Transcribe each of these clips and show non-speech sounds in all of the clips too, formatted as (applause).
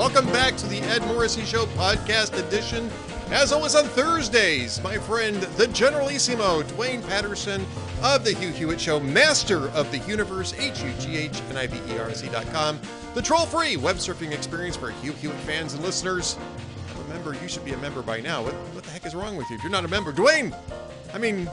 Welcome back to the Ed Morrissey Show podcast edition. As always on Thursdays, my friend, the Generalissimo, Duane Patterson of the Hugh Hewitt Show, master of the universe, H-U-G-H-N-I-V-E-R-S-E.com, the troll-free web surfing experience for Hugh Hewitt fans and listeners. Remember, you should be a member by now. What, what the heck is wrong with you if you're not a member? Dwayne, I mean,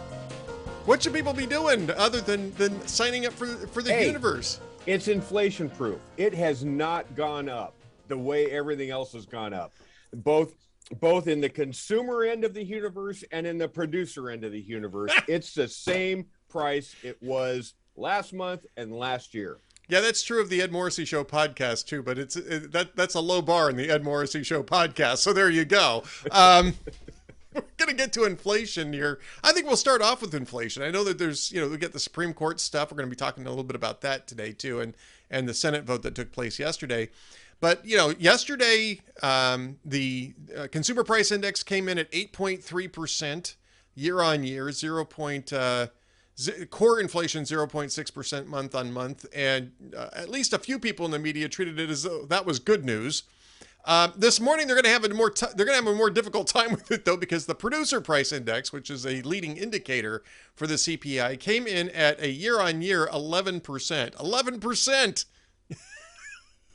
what should people be doing other than, than signing up for, for the Hey. universe? It's inflation proof. It has not gone up the way everything else has gone up. Both both in the consumer end of the universe and in the producer end of the universe. (laughs) it's the same price it was last month and last year. Yeah, that's true of the Ed Morrissey Show podcast too, but it's it, that that's a low bar in the Ed Morrissey Show podcast. So there you go. Um, (laughs) we're gonna get to inflation here. I think we'll start off with inflation. I know that there's you know we get the Supreme Court stuff. We're gonna be talking a little bit about that today too, and and the Senate vote that took place yesterday. But you know, yesterday um, the uh, consumer price index came in at 8.3 percent year on year, zero point. Uh, Z- core inflation 0.6% month on month. And uh, at least a few people in the media treated it as though that was good news. Uh, this morning they're going to have a more t- they're going to have a more difficult (laughs) time with it though because the producer price index which is a leading indicator for the cpi came in at a year on year 11% 11%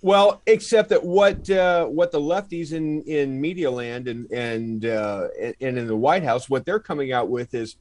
Well, except that what uh, what the lefties in in media land and and uh, and in the White House, what they're coming out with is,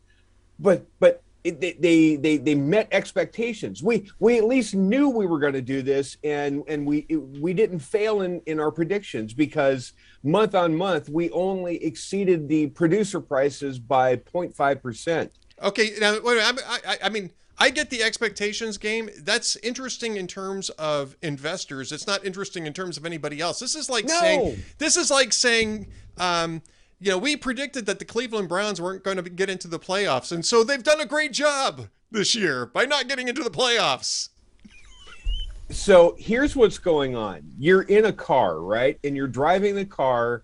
but but they, they they they met expectations. We we at least knew we were going to do this, and and we we didn't fail in in our predictions because month on month we only exceeded the producer prices by 0.5 percent. Okay, now wait, I, I, I mean, I get the expectations game. That's interesting in terms of investors. It's not interesting in terms of anybody else. This is like No. saying this is like saying, um, you know, we predicted that the Cleveland Browns weren't going to get into the playoffs, and so they've done a great job this year by not getting into the playoffs. so here's what's going on you're in a car right and you're driving the car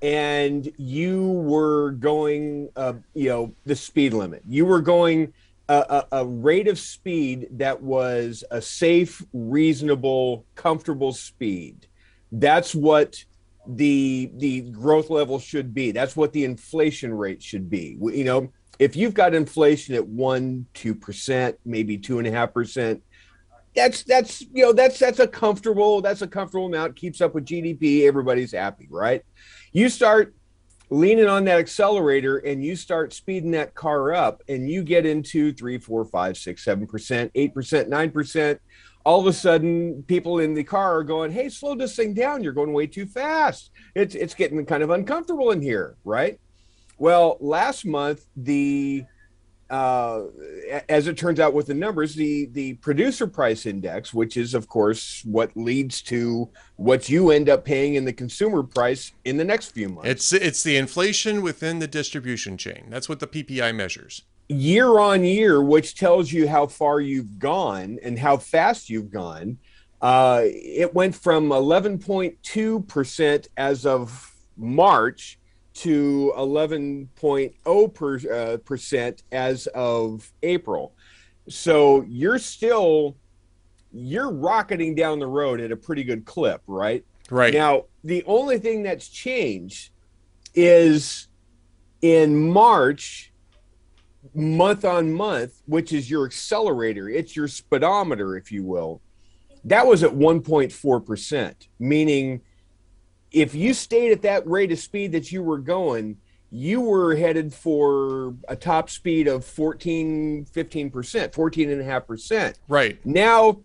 and you were going uh, you know the speed limit you were going a, a, rate of speed that was a safe reasonable comfortable speed. That's what the the growth level should be. That's what the inflation rate should be. You know if you've got inflation at one two percent maybe two and a half percent that's that's you know that's that's a comfortable that's a comfortable amount. Keeps up with gdp everybody's happy right? You start leaning on that accelerator and you start speeding that car up and you get into three four five six seven percent eight percent nine percent all of a sudden people in the car are going hey slow this thing down. You're going way too fast. It's it's getting kind of uncomfortable in here right? Well last month the uh, as it turns out with the numbers, the the producer price index, which is of course what leads to what you end up paying in the consumer price in the next few months. It's it's the inflation within the distribution chain. That's what the PPI measures. year on year, which tells you how far you've gone and how fast you've gone. Uh, it went from 11.2% as of March to 11.0 per, uh, percent as of April. So you're still you're rocketing down the road at a pretty good clip, right? Right. Now, the only thing that's changed is in March, month on month, which is your accelerator, it's your speedometer, if you will. That was at 1.4%, meaning if you stayed at that rate of speed that you were going, you were headed for a top speed of 14, 15%, 14.5%. right. Now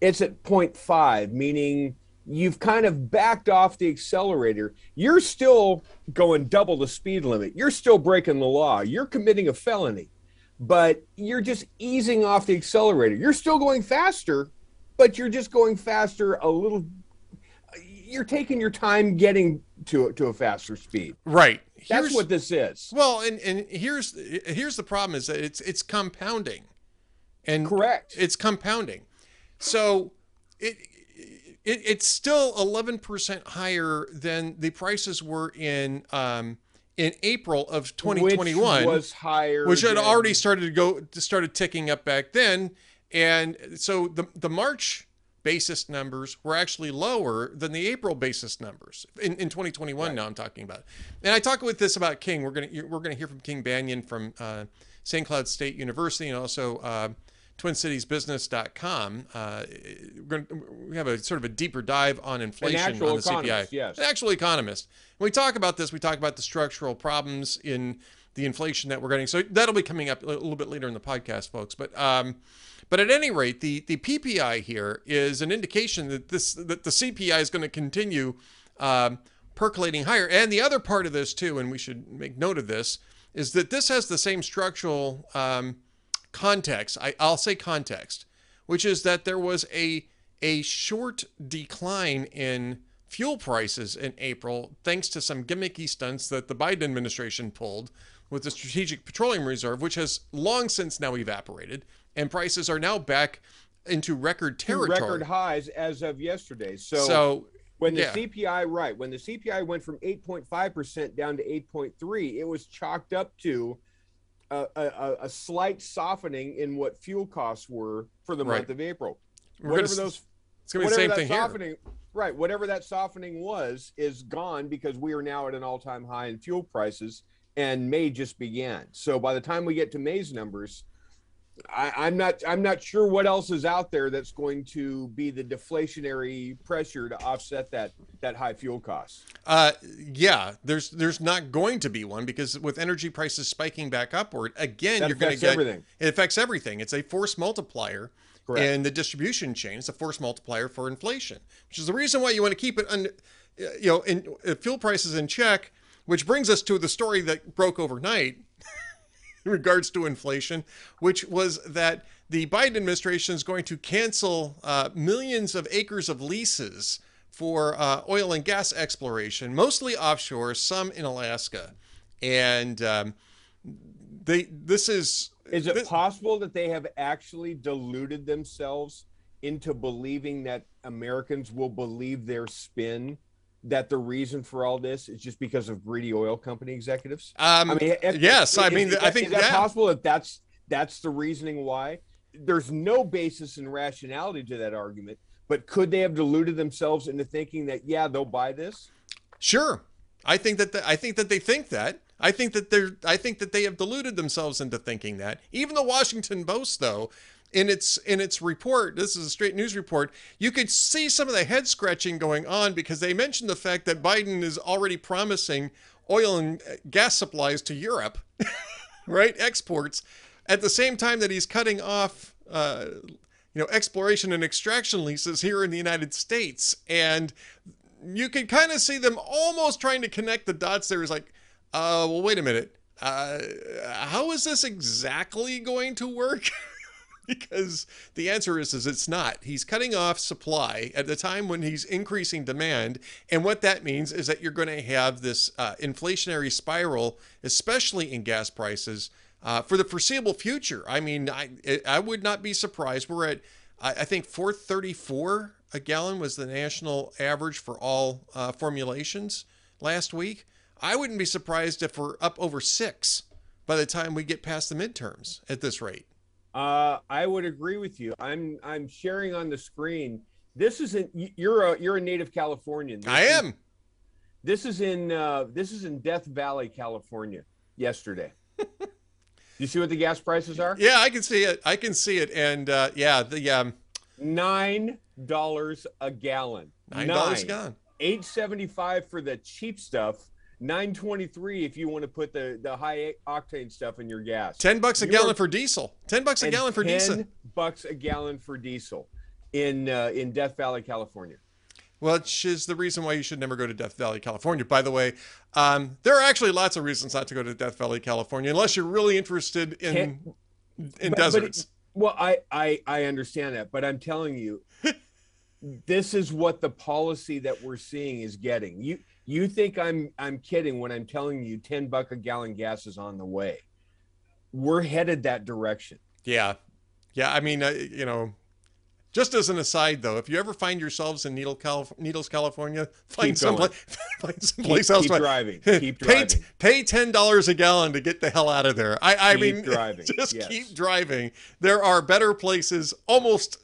it's at 0.5, meaning you've kind of backed off the accelerator. You're still going double the speed limit. You're still breaking the law. You're committing a felony, but you're just easing off the accelerator. You're still going faster, but you're just going faster a little. You're taking your time getting to to a faster speed. Right. That's what this is. Well, and and here's here's the problem is that it's it's compounding, and Correct. It's compounding, so it. It, it's still 11% higher than the prices were in um, in April of 2021, Which was higher. which had than- already started to go started ticking up back then, and so the the March basis numbers were actually lower than the April basis numbers in, in 2021. Right. Now I'm talking about, and I talk with this about King. We're gonna we're gonna hear from King Banaian from uh, St. Cloud State University and also uh, TwinCitiesBusiness.com. Uh, gonna, we have a sort of a deeper dive on inflation on the CPI. Yes, an actual economist. When we talk about this, we talk about the structural problems in the inflation that we're getting. So that'll be coming up a little bit later in the podcast, folks. But um, but at any rate, the the PPI here is an indication that this that the CPI is going to continue um, percolating higher. And the other part of this too, and we should make note of this, is that this has the same structural um, context. I, I'll say context, which is that there was a a short decline in fuel prices in April thanks to some gimmicky stunts that the Biden administration pulled with the Strategic Petroleum Reserve, which has long since now evaporated, and prices are now back into record territory. Record highs as of yesterday. So, so when the yeah. CPI, right, when the CPI went from 8.5% down to 8.3, it was chalked up to a, a, a, slight softening in what fuel costs were for the right. month of April. We're whatever gonna, those, it's going to be the same thing softening, here. Right, whatever that softening was is gone because we are now at an all-time high in fuel prices and May just began. So by the time we get to May's numbers, I, am not I'm not sure what else is out there that's going to be the deflationary pressure to offset that that high fuel costs. Uh, yeah, there's there's not going to be one because with energy prices spiking back upward again, that you're going to get everything. It affects everything. It's a force multiplier. Correct. in the distribution chain. It's a force multiplier for inflation, which is the reason why you want to keep it, un, you know, in uh, fuel prices in check which brings us to the story that broke overnight in regards to inflation, which was that the Biden administration is going to cancel uh, millions of acres of leases for uh, oil and gas exploration, mostly offshore, some in Alaska. And um, they this is is it this, possible that they have actually deluded themselves into believing that Americans will believe their spin that the reason for all this is just because of greedy oil company executives? Um, I mean, if, yes, is, I mean, I think is that yeah. possible that that's that's the reasoning why. There's no basis in rationality to that argument, but could they have deluded themselves into thinking that yeah, they'll buy this? Sure, I think that the, I think that they think that. I think that they're I think that they have deluded themselves into thinking that. Even the Washington Post, though, in its in its report, this is a straight news report, you could see some of the head scratching going on because they mentioned the fact that Biden is already promising oil and gas supplies to Europe, (laughs) right? Exports. At the same time that he's cutting off uh, you know exploration and extraction leases here in the United States. And you can kind of see them almost trying to connect the dots there. Is like uh well wait a minute. Uh how is this exactly going to work (laughs) (laughs) because the answer is is it's not. He's cutting off supply at the time when he's increasing demand, and what that means is that you're going to have this uh, inflationary spiral, especially in gas prices, uh, for the foreseeable future. I mean, I I would not be surprised. We're at I, I think 434 a gallon was the national average for all uh, formulations last week. I wouldn't be surprised if we're up over six by the time we get past the midterms at this rate. Uh, I would agree with you. I'm I'm sharing on the screen. This isn't you're a you're a native Californian. This I am. Is, this is in uh, this is in Death Valley, California. Yesterday. (laughs) you see what the gas prices are? Yeah, I can see it. I can see it, and uh, yeah, the um, nine dollars a gallon. Nine dollars gone. Eight seventy five for the cheap stuff 923 if you want to put the the high octane stuff in your gas. 10 bucks a you gallon are, for diesel. 10 bucks a gallon for 10 diesel. 10 bucks a gallon for diesel in uh, in Death Valley, California. Which is the reason why you should never go to Death Valley, California. By the way, um, there are actually lots of reasons not to go to Death Valley, California, unless you're really interested in Ten, in but, deserts. But well, I, I I understand that, but I'm telling you, (laughs) this is what the policy that we're seeing is getting. You you think I'm I'm kidding when I'm telling you 10 buck a gallon gas is on the way. We're headed that direction. Yeah. Yeah, I mean, uh, you know, just as an aside, though, if you ever find yourselves in Needle, Calif- Needles, California, (laughs) (laughs) find some place, find some place keep, else. (laughs) Keep driving. Keep driving. Pay, pay ten dollars a gallon to get the hell out of there. I, I keep mean, driving. just yes. keep driving. There are better places almost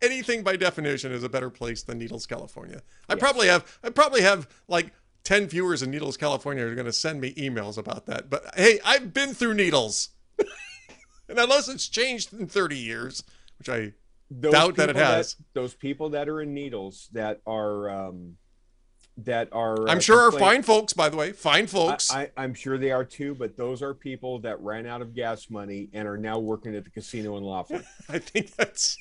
anything by definition is a better place than Needles, California. I Yes. probably have I probably have like 10 viewers in Needles, California are going to send me emails about that. But hey, I've been through Needles. (laughs) and unless it's changed in 30 years, which I Those Doubt that it has. those people that are in needles that are um, that are. I'm uh, sure are fine folks by the way, fine folks. I, I'm sure they are too, but those are people that ran out of gas money and are now working at the casino in Laughlin. (laughs) I think that's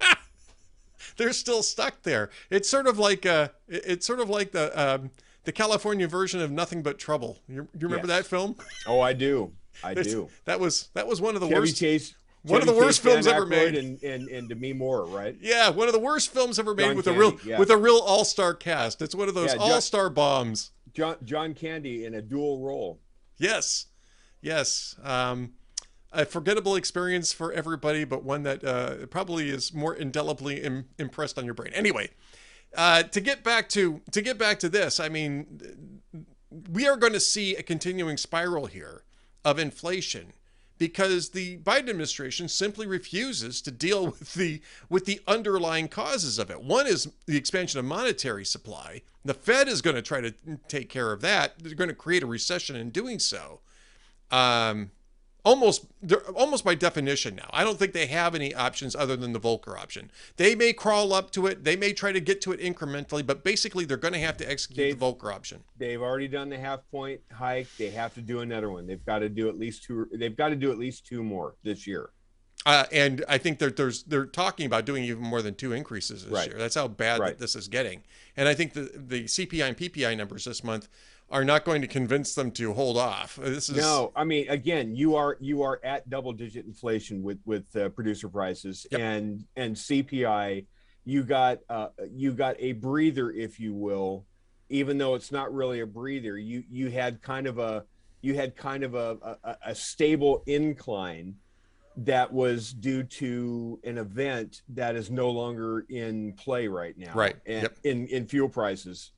(laughs) they're still stuck there. It's sort of like uh it's sort of like the um the California version of Nothing But Trouble. You, you remember Yes. that film? Oh, I do. (laughs) I do. That was that was one of the Chevy worst. Chase. one of Chevy the worst films ever made. and, and and Demi Moore, right? Yeah, one of the worst films ever made John with a real yeah. with a real all-star cast. It's one of those Yeah, all-star bombs. John John Candy in a dual role. Yes. Yes. Um a forgettable experience for everybody, but one that uh, probably is more indelibly Im- impressed on your brain. Anyway, uh, to get back to to get back to this, I mean, we are going to see a continuing spiral here of inflation because the Biden administration simply refuses to deal (laughs) with the with the underlying causes of it. One is the expansion of monetary supply. The Fed is going to try to take care of that. They're going to create a recession in doing so. Um, almost they're almost by definition now. I don't think they have any options other than the Volcker option. They may crawl up to it, they may try to get to it incrementally, but basically they're going to have to execute Dave- the Volcker option. They've already done the half point hike. They have to do another one. They've got to do at least two. They've got to do at least two more this year. Uh, and I think that there's they're talking about doing even more than two increases this Right. year. That's how bad that Right. this is getting. And I think the the CPI and PPI numbers this month are not going to convince them to hold off. This is No, I mean, again, you are you are at double digit inflation with with uh, producer prices Yep. and and CPI. You got uh, you got a breather, if you will, even though it's not really a breather. You you had kind of a you had kind of a a, a stable incline that was due to an event that is no longer in play right now. Right. And Yep. in in fuel prices.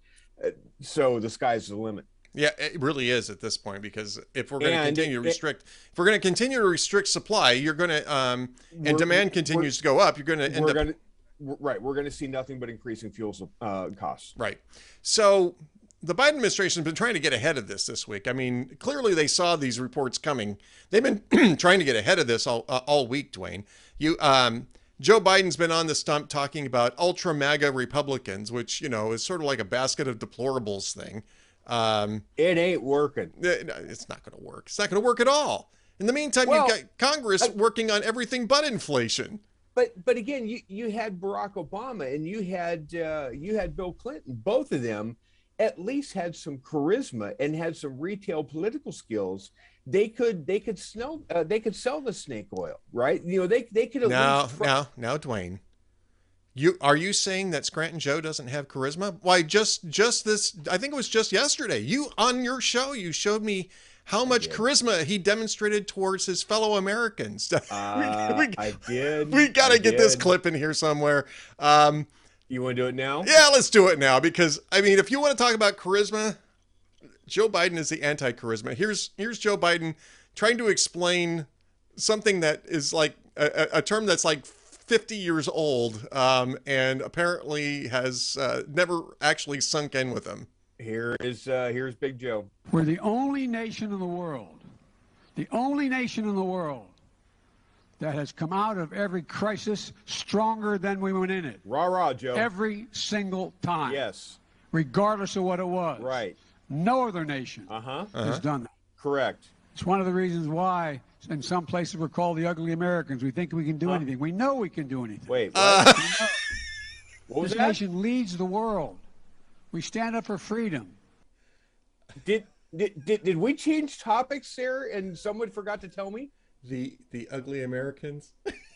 So the sky's the limit. Yeah, it really is at this point because if we're going to continue to it- restrict, if we're going to continue to restrict supply, you're going to, um, and demand continues to go up, you're going to end we're up to right we're going to see nothing but increasing fuel uh, costs right. So the Biden administration has been trying to get ahead of this this week. I mean, clearly they saw these reports coming. They've been (clears throat) trying to get ahead of this all uh, all week, Duane. You, um, Joe Biden's been on the stump talking about ultra MAGA Republicans, which you know is sort of like a basket of deplorables thing. Um, it ain't working Eh, it's not going to work. It's not going to work at all. In the meantime, Well, you've got Congress working on everything but inflation. but but again you you had barack obama and you had uh, you had bill clinton both of them at least had some charisma and had some retail political skills they could they could sell uh, they could sell the snake oil right you know they they could at Now, least now, now, Duane, you are you saying that Scranton Joe doesn't have charisma? Why, just just this? I think it was just yesterday. You on your show, you showed me how much charisma he demonstrated towards his fellow Americans. (laughs) uh, we, i did we got to get this clip in here somewhere. Um, you want to do it now Yeah, let's do it now because I mean, if you want to talk about charisma, Joe Biden is the anti-charisma. Here's here's Joe Biden trying to explain something that is like a, a a term that's like 50 years old um, and apparently has uh, never actually sunk in with him. here is uh here's big joe We're the only nation in the world, the only nation in the world that has come out of every crisis stronger than we went in it. rah rah joe Every single time. yes Regardless of what it was. right No other nation uh-huh has done that. correct It's one of the reasons why in some places we're called the ugly Americans. We think we can do anything. We know we can do anything. wait what, Uh, what this that nation leads the world. We stand up for freedom. Did, did did did we change topics there and someone forgot to tell me? The the ugly Americans. (laughs)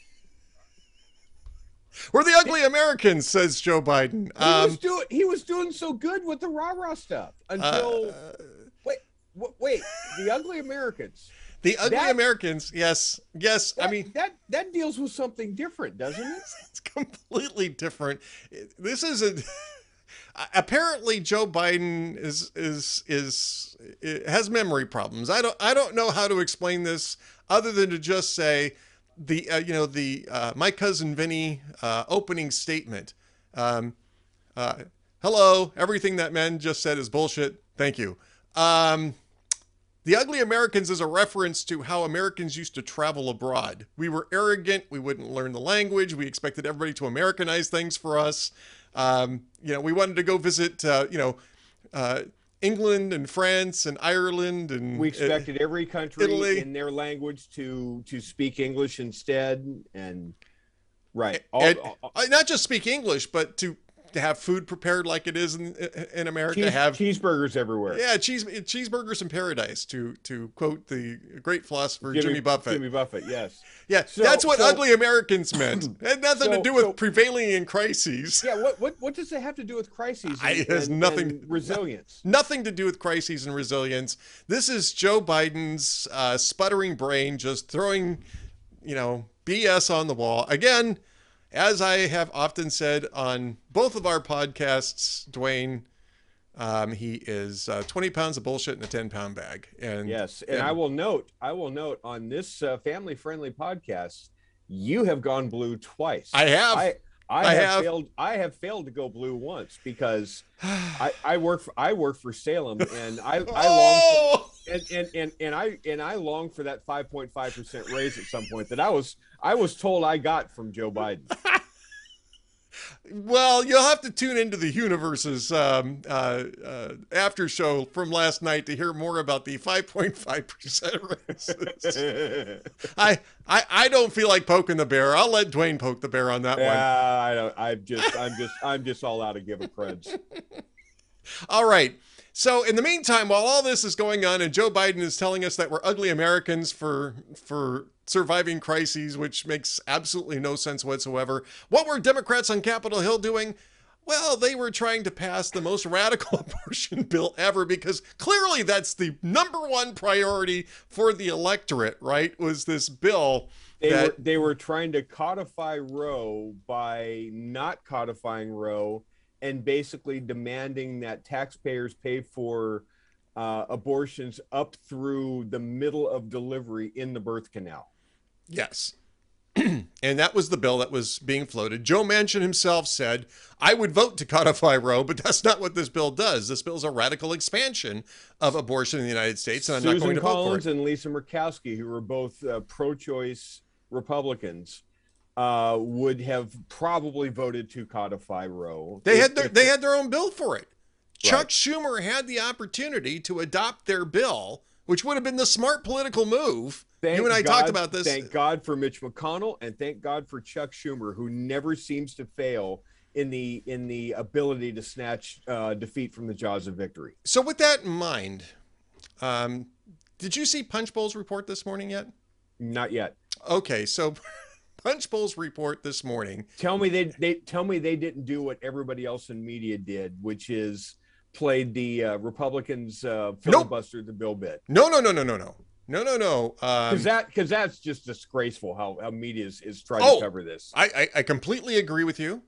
We're the ugly Americans, says Joe Biden. He was Um, doing he was doing so good with the rah rah stuff until uh, wait wait wait the ugly Americans. the ugly that- Americans. Yes, yes. I mean, that that deals with something different, doesn't it? (laughs) it's completely different. This is a (laughs) apparently Joe Biden is is is has memory problems. I don't I don't know how to explain this other than to just say the uh, you know the uh, my cousin Vinny uh, opening statement. Um, uh, hello, everything that man just said is bullshit. Thank you. Um, the Ugly Americans is a reference to how Americans used to travel abroad. We were arrogant. We wouldn't learn the language. We expected everybody to Americanize things for us. Um, you know, we wanted to go visit, uh, you know, uh, England and France and Ireland and We expected uh, every country Italy. in their language to to speak English instead, and right. All, and- all- uh, not just speak English, but to to have food prepared like it is in in America. cheese- have cheeseburgers everywhere. yeah, cheese cheeseburgers in paradise. To to quote the great philosopher Jimmy, Buffett. Jimmy Buffett, yes. (laughs) yeah, So- that's what so- ugly Americans meant. (clears throat) It had nothing to do with so- prevailing in crises. Yeah, what what what does it have to do with crises? And, it has and- nothing- and resilience. (laughs) Nothing to do with crises and resilience. This is Joe Biden's uh, sputtering brain just throwing, you know, BS on the wall. Again, as I have often said on both of our podcasts, Duane, um, he is uh, 20 pounds of bullshit in a 10 pound bag. And Yes, and I will note, I will note on this uh, family-friendly podcast, you have gone blue twice. I have. I, I, I have, have. failed. I have failed to go blue once because (sighs) I, I work for I work for Salem and I, (laughs) I long oh! and, and and and I and I long for that 5.5 percent raise at some point that I was I was told I got from Joe Biden. (laughs) Well, you'll have to tune into the Hughniverse's um, uh, uh, after show from last night to hear more about the 5.5% (laughs) raises. (laughs) I, I I don't feel like poking the bear. I'll let Duane poke the bear on that one. yeah, I don't. I'm just I'm just I'm just all out of give a creds. All right. So in the meantime, while all this is going on, and Joe Biden is telling us that we're ugly Americans for for surviving crises, which makes absolutely no sense whatsoever. What were Democrats on Capitol Hill doing? Well, they were trying to pass the most radical (laughs) abortion bill ever because clearly that's the number one priority for the electorate, right? Was this bill They that were they were trying to codify Roe by not codifying Roe and basically demanding that taxpayers pay for uh, abortions up through the middle of delivery in the birth canal. Yes. (clears throat) and that was the bill that was being floated. Joe Manchin himself said, I would vote to codify (laughs) Roe, but that's not what this bill does. This bill is a radical expansion of abortion in the United States, and I'm not going to vote for it. and Lisa Murkowski, who were both uh, pro-choice Republicans, uh, would have probably voted to codify Roe. They if- had their if- they had their own bill for it. Chuck Schumer had the opportunity to adopt their bill, which would have been the smart political move. Thank you and I God- talked about this. Thank God for Mitch McConnell, and thank God for Chuck Schumer, who never seems to fail in the in the ability to snatch uh, defeat from the jaws of victory. So with that in mind, um, did you see Punchbowl's report this morning yet? Not yet. Okay, so (laughs) Punchbowl's report this morning Tell me they they tell me they didn't do what everybody else in media did, which is played the uh, Republicans uh, filibuster the bill bit. No, no, no, no, no, no, no, no, no. Um, Because that because that's just disgraceful how, how media is, is trying Oh. to cover this. I, I, I completely agree with you,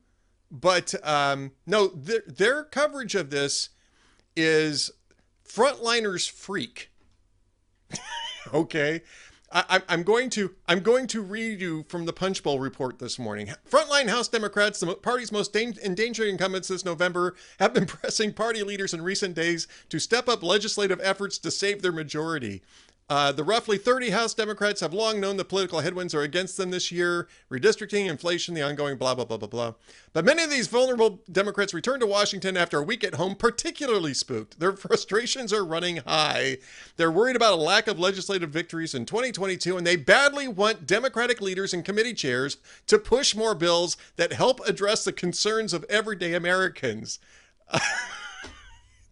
but um, no, their, their coverage of this is frontliners freak. (laughs) okay, I, I'm- I'm going to I'm going to read you from the Punchbowl report this morning. Frontline House Democrats, the party's most dan- endangered incumbents this November, have been (laughs) pressing party leaders in recent days to step up legislative efforts to save their majority. Uh, the roughly 30 House Democrats have long known the political headwinds are against them this year redistricting, inflation, the ongoing blah, blah, blah, blah, blah. But many of these vulnerable Democrats return to Washington after a week at home, particularly spooked. Their (laughs) frustrations are running high. They're worried about a lack of legislative victories in 2022, and they badly want Democratic leaders and committee chairs to push more bills that help address the concerns of everyday Americans. (laughs)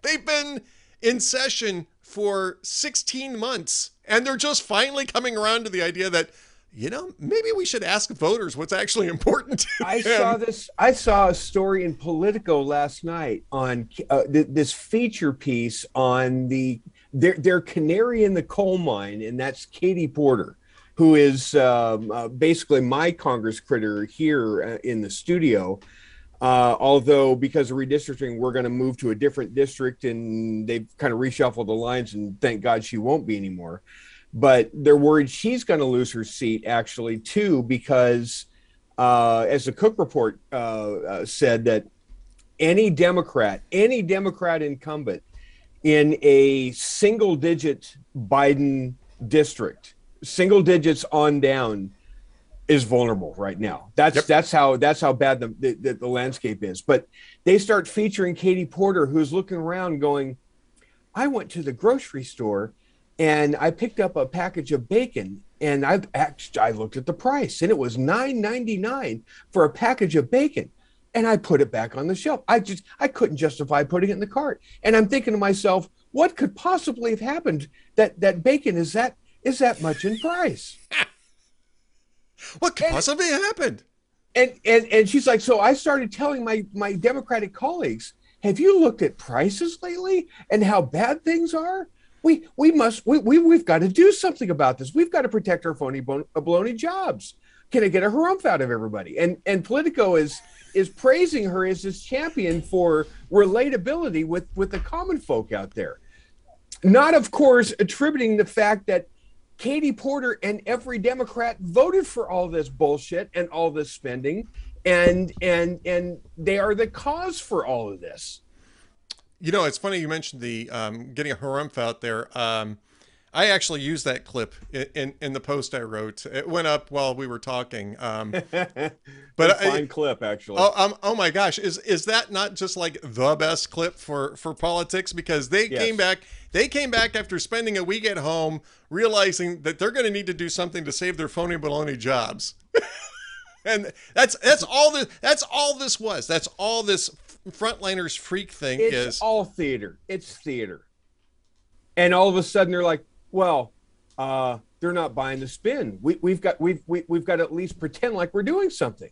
They've been in session for 16 months, and they're just finally coming around to the idea that, you know, maybe we should ask voters what's actually (laughs) important I them. saw this. I saw a story in Politico last night on uh, th- this feature piece on the their their canary in the coal mine, and that's Katie Porter, who is um, uh, basically my Congress critter here uh, in the studio. Uh, although because of redistricting, we're going to move to a different district, and they've kind of reshuffled the lines, and thank God she won't be anymore. but they're worried she's going to lose her seat actually too because uh, as the cook report uh, uh, said that any democrat any democrat incumbent in a single digit biden district single digits on down is vulnerable right now that's Yep. that's how that's how bad the, the the landscape is but they start featuring katie porter who's looking around going i went to the grocery store and I picked up a package of bacon and I I looked at the price and it was nine ninety nine for a package of bacon and I put it back on the shelf. I just I couldn't justify putting it in the cart. And I'm thinking to myself, what could possibly have happened that that bacon is that is that much in price? (laughs) What could And- possibly happened? And and and she's like, so I started telling my my Democratic colleagues, have you looked at prices lately and how bad things are? We we must we, we we've got to do something about this. We've got to protect our phony bon- uh, baloney jobs. Can I get a harumph out of everybody? And and Politico is is praising her as this champion for relatability with with the common folk out there. Not, of course, attributing the fact that Katie Porter and every Democrat voted for all this bullshit and all this spending, and and and they are the cause for all of this. You know, it's funny you mentioned the um, getting a harumph out there. Um, I actually used that clip in, in, in the post I wrote. It went up while we were talking. Um, (laughs) But I- fine clip, actually. oh, um, oh my gosh, is is that not just like the best clip for for politics? Because they Yes. came back, they came back after spending a week at home, realizing that they're going to need to do something to save their phony baloney jobs. (laughs) and that's that's all this that's all this was. That's all this frontliners freak thing it's is. all theater. It's theater. And all of a sudden they're like, well, uh, they're not buying the spin. We, we've got we've we, we've got to at least pretend like we're doing something.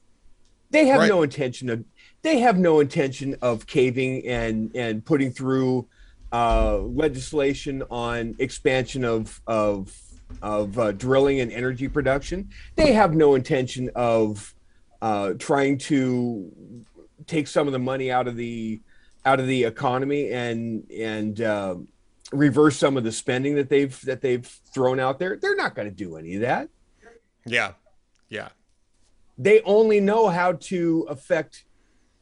They have Right. no intention of they have no intention of caving and and putting through uh, legislation on expansion of of of uh, drilling and energy production. They have no intention of uh, trying to take some of the money out of the out of the economy and and uh, reverse some of the spending that they've that they've thrown out there. They're not going to do any of that. Yeah. Yeah. They only know how to affect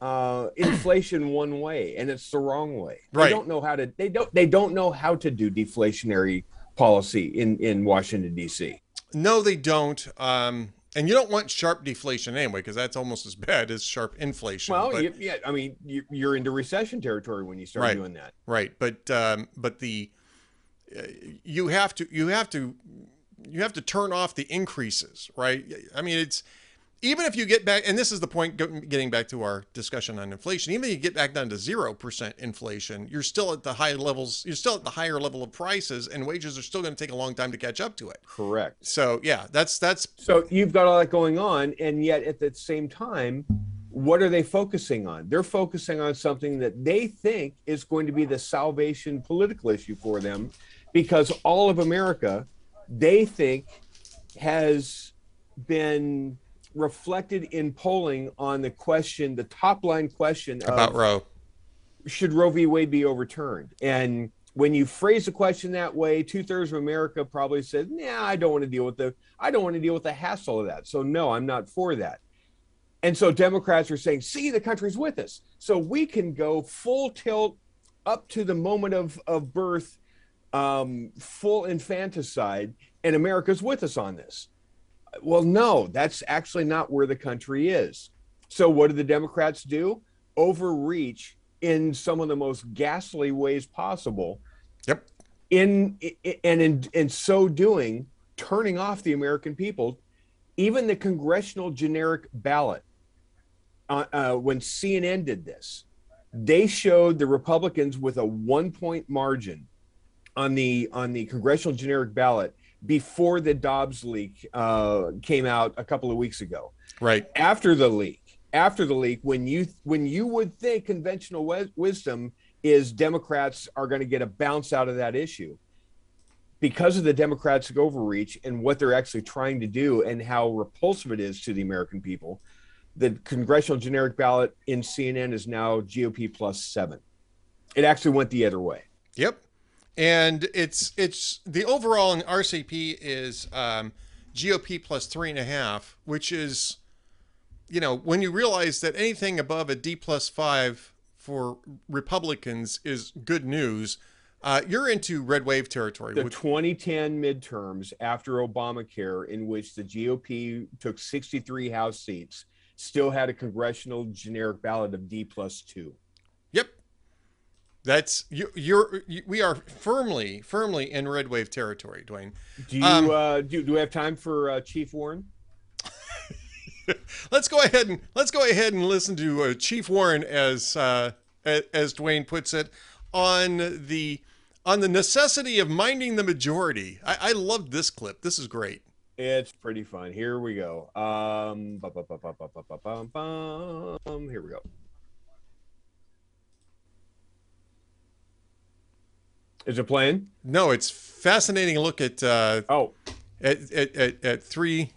uh, inflation (clears throat) one way, and it's the wrong way. Right. They don't know how to. They don't. They don't know how to do deflationary policy in in Washington D.C. No, they don't. Um, and you don't want sharp deflation anyway, because that's almost as (laughs) bad as sharp inflation. Well, but, you, yeah, I mean, you, you're into recession territory when you start Right. doing that. right. But um, but the uh, you have to you have to you have to turn off the increases, right? I mean, it's even if you get back, and this is the point, getting back to our discussion on inflation. Even if you get back down to zero percent inflation, you're still at the high levels. You're still at the higher level of prices, and wages are still going to take a long time to catch up to it. Correct. So yeah, that's that's So you've got all that going on, and yet at the same time, what are they focusing on? They're focusing on something that they think is going to be the salvation political issue for them, because all of America, they think, has been reflected in polling on the question, the top line question about of Roe. should Roe v. Wade be overturned? And when you phrase the question that way, two thirds of America probably said, "Nah, I don't want to deal with the I don't want to deal with the hassle of that. So no, I'm not for that." And so Democrats are saying, "See, the country's with us, so we can go full tilt up to the moment of of birth, um, full infanticide, and America's with us on this." Well, no, that's actually not where the country is. So what do the Democrats do? Overreach in some of the most ghastly ways possible. Yep. In i- and in in so doing, turning off the American people, even the congressional generic ballot. Uh, uh, when CNN did this, they showed the Republicans with a one point margin on the on the congressional generic ballot before the Dobbs leak uh, came out a couple of weeks ago Right. after the leak after the leak when you when you would think conventional wis- wisdom is democrats are going to get a bounce out of that issue because of the democrats overreach and what they're actually trying to do and how repulsive it is to the american people the congressional generic ballot in cnn is now gop plus seven it actually went the other way Yep. And it's it's the overall in RCP is um, GOP plus three and a half, which is, you know, when you realize that anything above a D plus five for Republicans is good news. Uh, you're into red wave territory. The which- 2010 midterms after Obamacare, in which the GOP took 63 House seats, still had a congressional generic ballot of D plus two. That's you. You're. You, we are firmly, firmly in red wave territory, Duane. Do you Um, uh, do, do we have time for uh, Chief Warren? (laughs) Let's go ahead and let's go ahead and listen to uh, Chief Warren as uh, as Duane puts it on the on the necessity of minding the majority. I, I love this clip. This is great. It's pretty fun. Here we go. Um. Here we go. Is it playing? No, it's fascinating. Look at uh, Oh, at, at, at, at three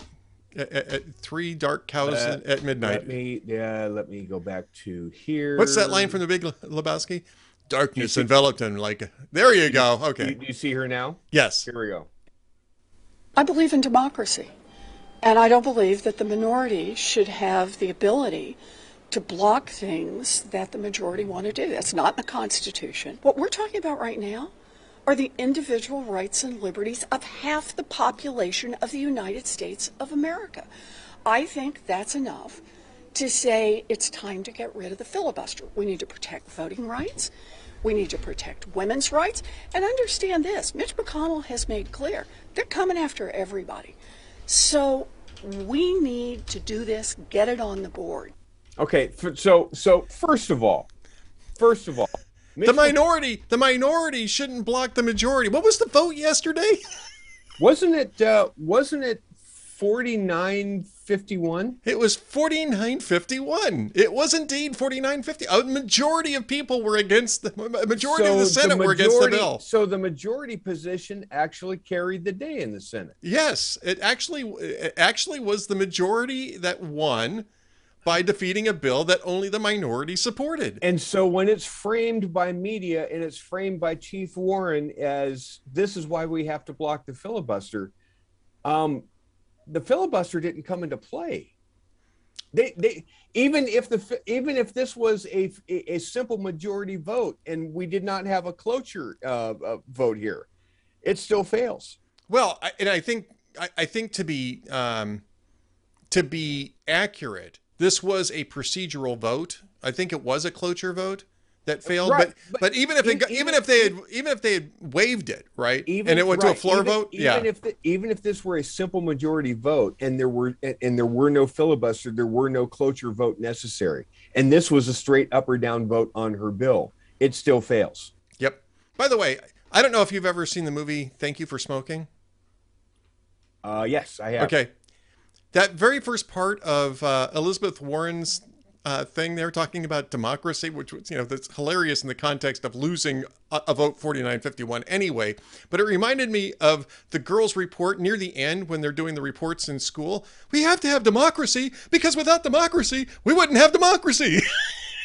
at, at- at three dark cows Uh, at midnight. let me yeah, let me go back to here. What's that line from the Big Lebowski? Darkness see- enveloped him like. There you go. Okay. do you see her now? Yes. Here we go. I believe in democracy. And I don't believe that the minority should have the ability to block things that the majority want to do. That's not in the Constitution. What we're talking about right now are the individual rights and liberties of half the population of the United States of America. I think that's enough to say it's time to get rid of the filibuster. We need to protect voting rights. We need to protect women's rights. And understand this Mitch McConnell has made clear they're coming after everybody. So we need to do this, get it on the board. Okay, so so first of all, first of all, Mitch The minority, the minority shouldn't block the majority. What was the vote yesterday? (laughs) wasn't it uh, wasn't it forty nine fifty one? It was 4951. It was indeed 4950. A majority of people were against the a majority of the Senate were against the bill. So the majority position actually carried the day in the Senate. Yes, it actually it actually was the majority that won by defeating a bill that only the minority supported. And so when it's framed by media and it's framed by Chief Warren as this is why we have to block the filibuster, um, the filibuster didn't come into play. They, they even if the even if this was a, a, simple majority vote and we did not have a cloture uh, uh, vote here, it still fails. Well, I, and I think I, I think to be um, to be accurate, this was a procedural vote. I think it was a cloture vote that failed. Right, but, but but even if they even- even if they had even if they had waived it, right, Even, and it went to a floor even- vote, even yeah, if the, even if this were a simple majority vote and there were and, and there were no filibuster, there were no cloture vote necessary, and this was a straight up or down vote on her bill, it still fails. yep. By the way, I don't know if you've ever seen the movie Thank You for Smoking. Uh, yes, I have. Okay. That very first part of uh, Elizabeth Warren's uh, thing there, talking about democracy, which was, you know, that's hilarious in the context of losing a, a vote 4951 anyway. But it reminded me of the girls' report near the end when they're doing the reports in school. We have to have democracy because without democracy, we wouldn't have democracy.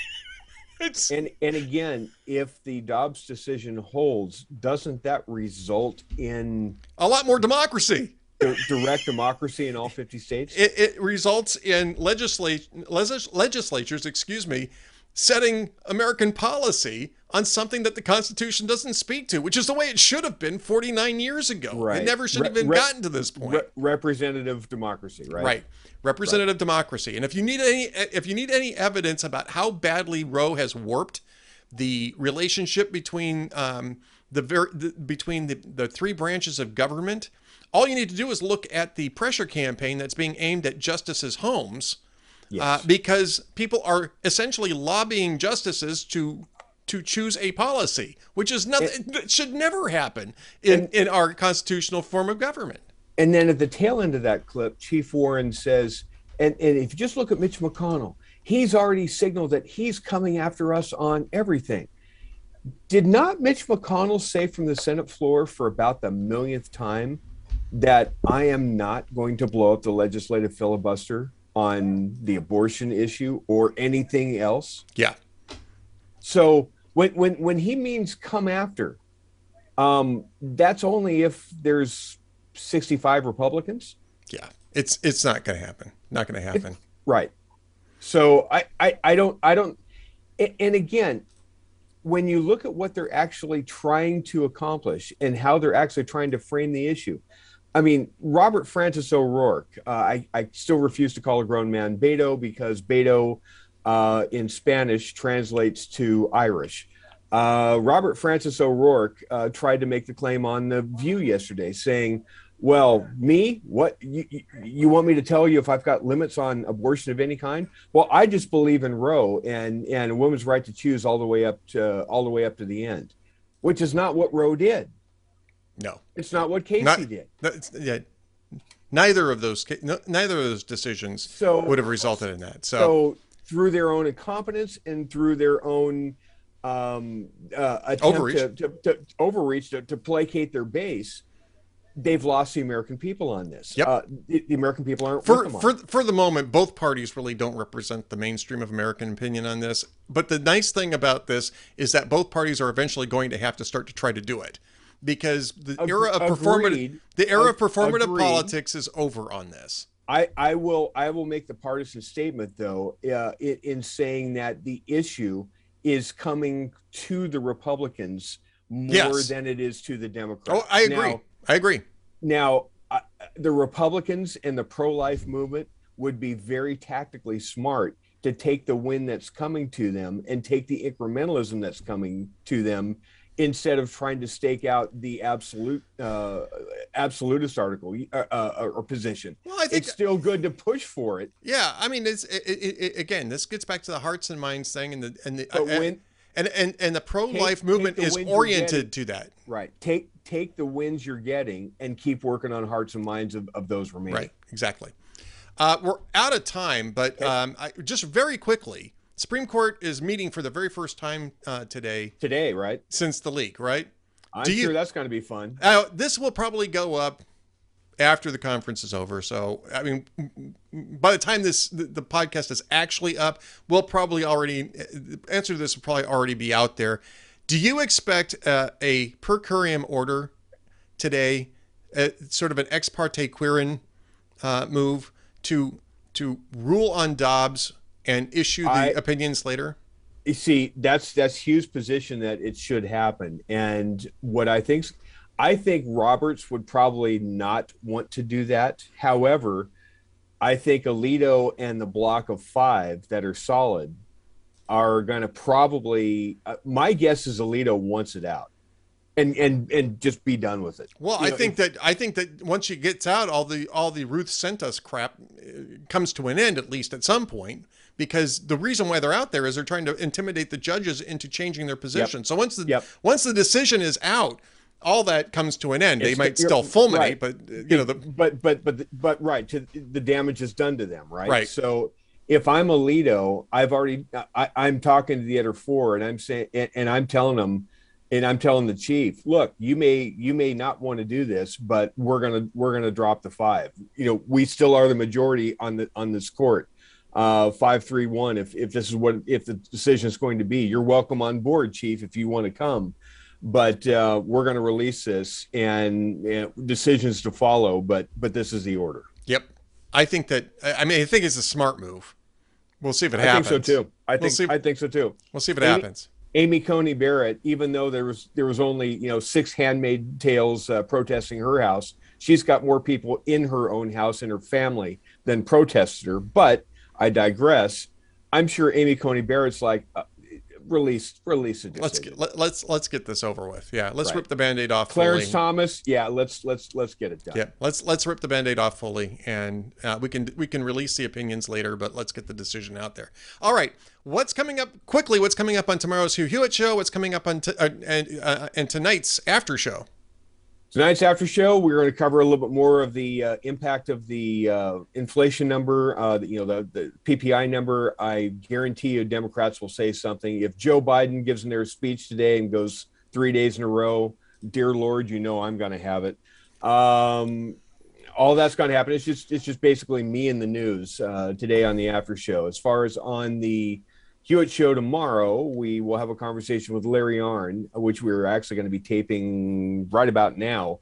(laughs) it's And and again, if the Dobbs decision holds, doesn't that result in a lot more democracy. Di- direct democracy in all 50 states? it, it results in legislate, legis, legislatures, excuse me, setting American policy on something that the Constitution doesn't speak to, which is the way it should have been 49 years ago. Right. It never should have been re- gotten to this point. Re- representative democracy, right? Right. Representative democracy. And if you need any if you need any evidence about how badly Roe has warped the relationship between um, the, ver- the between the, the three branches of government, all you need to do is look at the pressure campaign that's being aimed at justices' homes, uh, because people are essentially lobbying justices to to choose a policy, which is nothing that should never happen in, in our constitutional form of government. And then at the tail end of that clip, Chief Warren says, and, and if you just look at Mitch McConnell, he's already signaled that he's coming after us on everything. Did not Mitch McConnell say from the Senate floor for about the millionth time that I am not going to blow up the legislative filibuster on the abortion issue or anything else? Yeah. So when when when he means come after, Um, that's only if there's 65 Republicans. Yeah, it's it's not going to happen. Not going to happen. Right. So I, I I don't I don't and again when you look at what they're actually trying to accomplish and how they're actually trying to frame the issue I mean, Robert Francis O'Rourke, uh, I, I still refuse to call a grown man Beto because Beto uh, in Spanish translates to Irish. Uh, Robert Francis O'Rourke uh, tried to make the claim on The View yesterday, saying, well, me, what you, you want me to tell you if I've got limits on abortion of any kind? Well, I just believe in Roe and and a woman's right to choose all the way up to all the way up to the end, which is not what Roe did. No, it's not what Casey not, did. yeah, neither of those neither of those decisions so, would have resulted in that. So, so through their own incompetence and through their own um, uh, attempt overreach. To, to, to overreach to, to placate their base they've lost the American people on this. Yep. Uh, the, the, American people aren't for for for the moment. Both parties really don't represent the mainstream of American opinion on this. But the nice thing about this is that both parties are eventually going to have to start to try to do it because the Ag- era of performative the era of performative agreed. politics is over on this. I, I will I will make the partisan statement though uh, in, in saying that the issue is coming to the Republicans more yes. than it is to the Democrats. Oh, I agree. Now, I agree. Now, uh, the Republicans and the pro life movement would be very tactically smart to take the win that's coming to them and take the incrementalism that's coming to them instead of trying to stake out the absolute uh, absolutist article uh, uh, or position. Well, I think it's still good to push for it. Yeah, I mean, it's it, it, it, again, this gets back to the hearts and minds thing, and the and the uh, when, and, and and the pro life movement is oriented to that. Right. Take take the wins you're getting and keep working on hearts and minds of, of those remaining. Right, exactly. Uh, we're out of time, but um, I, just very quickly, Supreme Court is meeting for the very first time uh, today. Today, right? Since the leak, right? I'm Do sure you, that's going to be fun. Uh, this will probably go up after the conference is over. So, I mean, by the time this the, the podcast is actually up, we'll probably already answer to this will probably already be out there. Do you expect uh, a per curiam order today, uh, sort of an ex parte Quirin uh, move to to rule on Dobbs and issue the I, opinions later? You see, that's that's Hugh's position that it should happen, and what I think, I think Roberts would probably not want to do that. However, I think Alito and the block of five that are solid are going to probably. Uh, my guess is Alito wants it out, and and and just be done with it. Well, you I know, think that I think that once she gets out, all the all the Ruth sent us crap uh, comes to an end at least at some point. Because the reason why they're out there is they're trying to intimidate the judges into changing their position. Yep. So once the yep. once the decision is out, all that comes to an end. It's they might still fulminate, right. but you know the but but but but right to the damage is done to them, right? Right. So if I'm Alito, I've already I, am talking to the other four, and I'm saying, and, and, I'm telling them, and I'm telling the chief, look, you may you may not want to do this, but we're gonna we're gonna drop the five. You know, we still are the majority on the on this court. Uh, five three one. If if this is what if the decision is going to be, you're welcome on board, chief, if you want to come. But uh, we're going to release this and decisions to follow. But but this is the order. Yep. I think that I mean I think it's a smart move. We'll see if it I happens. I think so too. I think we'll I think so too. We'll see if it Amy, happens. Amy Coney Barrett, even though there was there was only you know six handmaid tales uh, protesting her house, she's got more people in her own house and her family than protested her. But I digress. I'm sure Amy Coney Barrett's like, uh, release release a decision. Let's get, let, let's let's get this over with. Yeah, let's right. rip the band-aid off. Clarence fully. Thomas, yeah, let's let's let's get it done. Yeah, let's let's rip the band-aid off fully, and uh, we can we can release the opinions later, but let's get the decision out there. All right, what's coming up quickly? What's coming up on tomorrow's Hugh Hewitt show? What's coming up on t- uh, and uh, and tonight's after show? Tonight's after show, we're going to cover a little bit more of the uh, impact of the uh, inflation number, uh, the, you know, the, the PPI number. I guarantee you, Democrats will say something. If Joe Biden gives in their speech today and goes three days in a row, dear Lord, you know I'm going to have it. Um, all that's going to happen. It's just it's just basically me in the news uh, today on the after show. As far as on the Hewitt Show tomorrow, we will have a conversation with Larry Arnn, which we're actually going to be taping right about now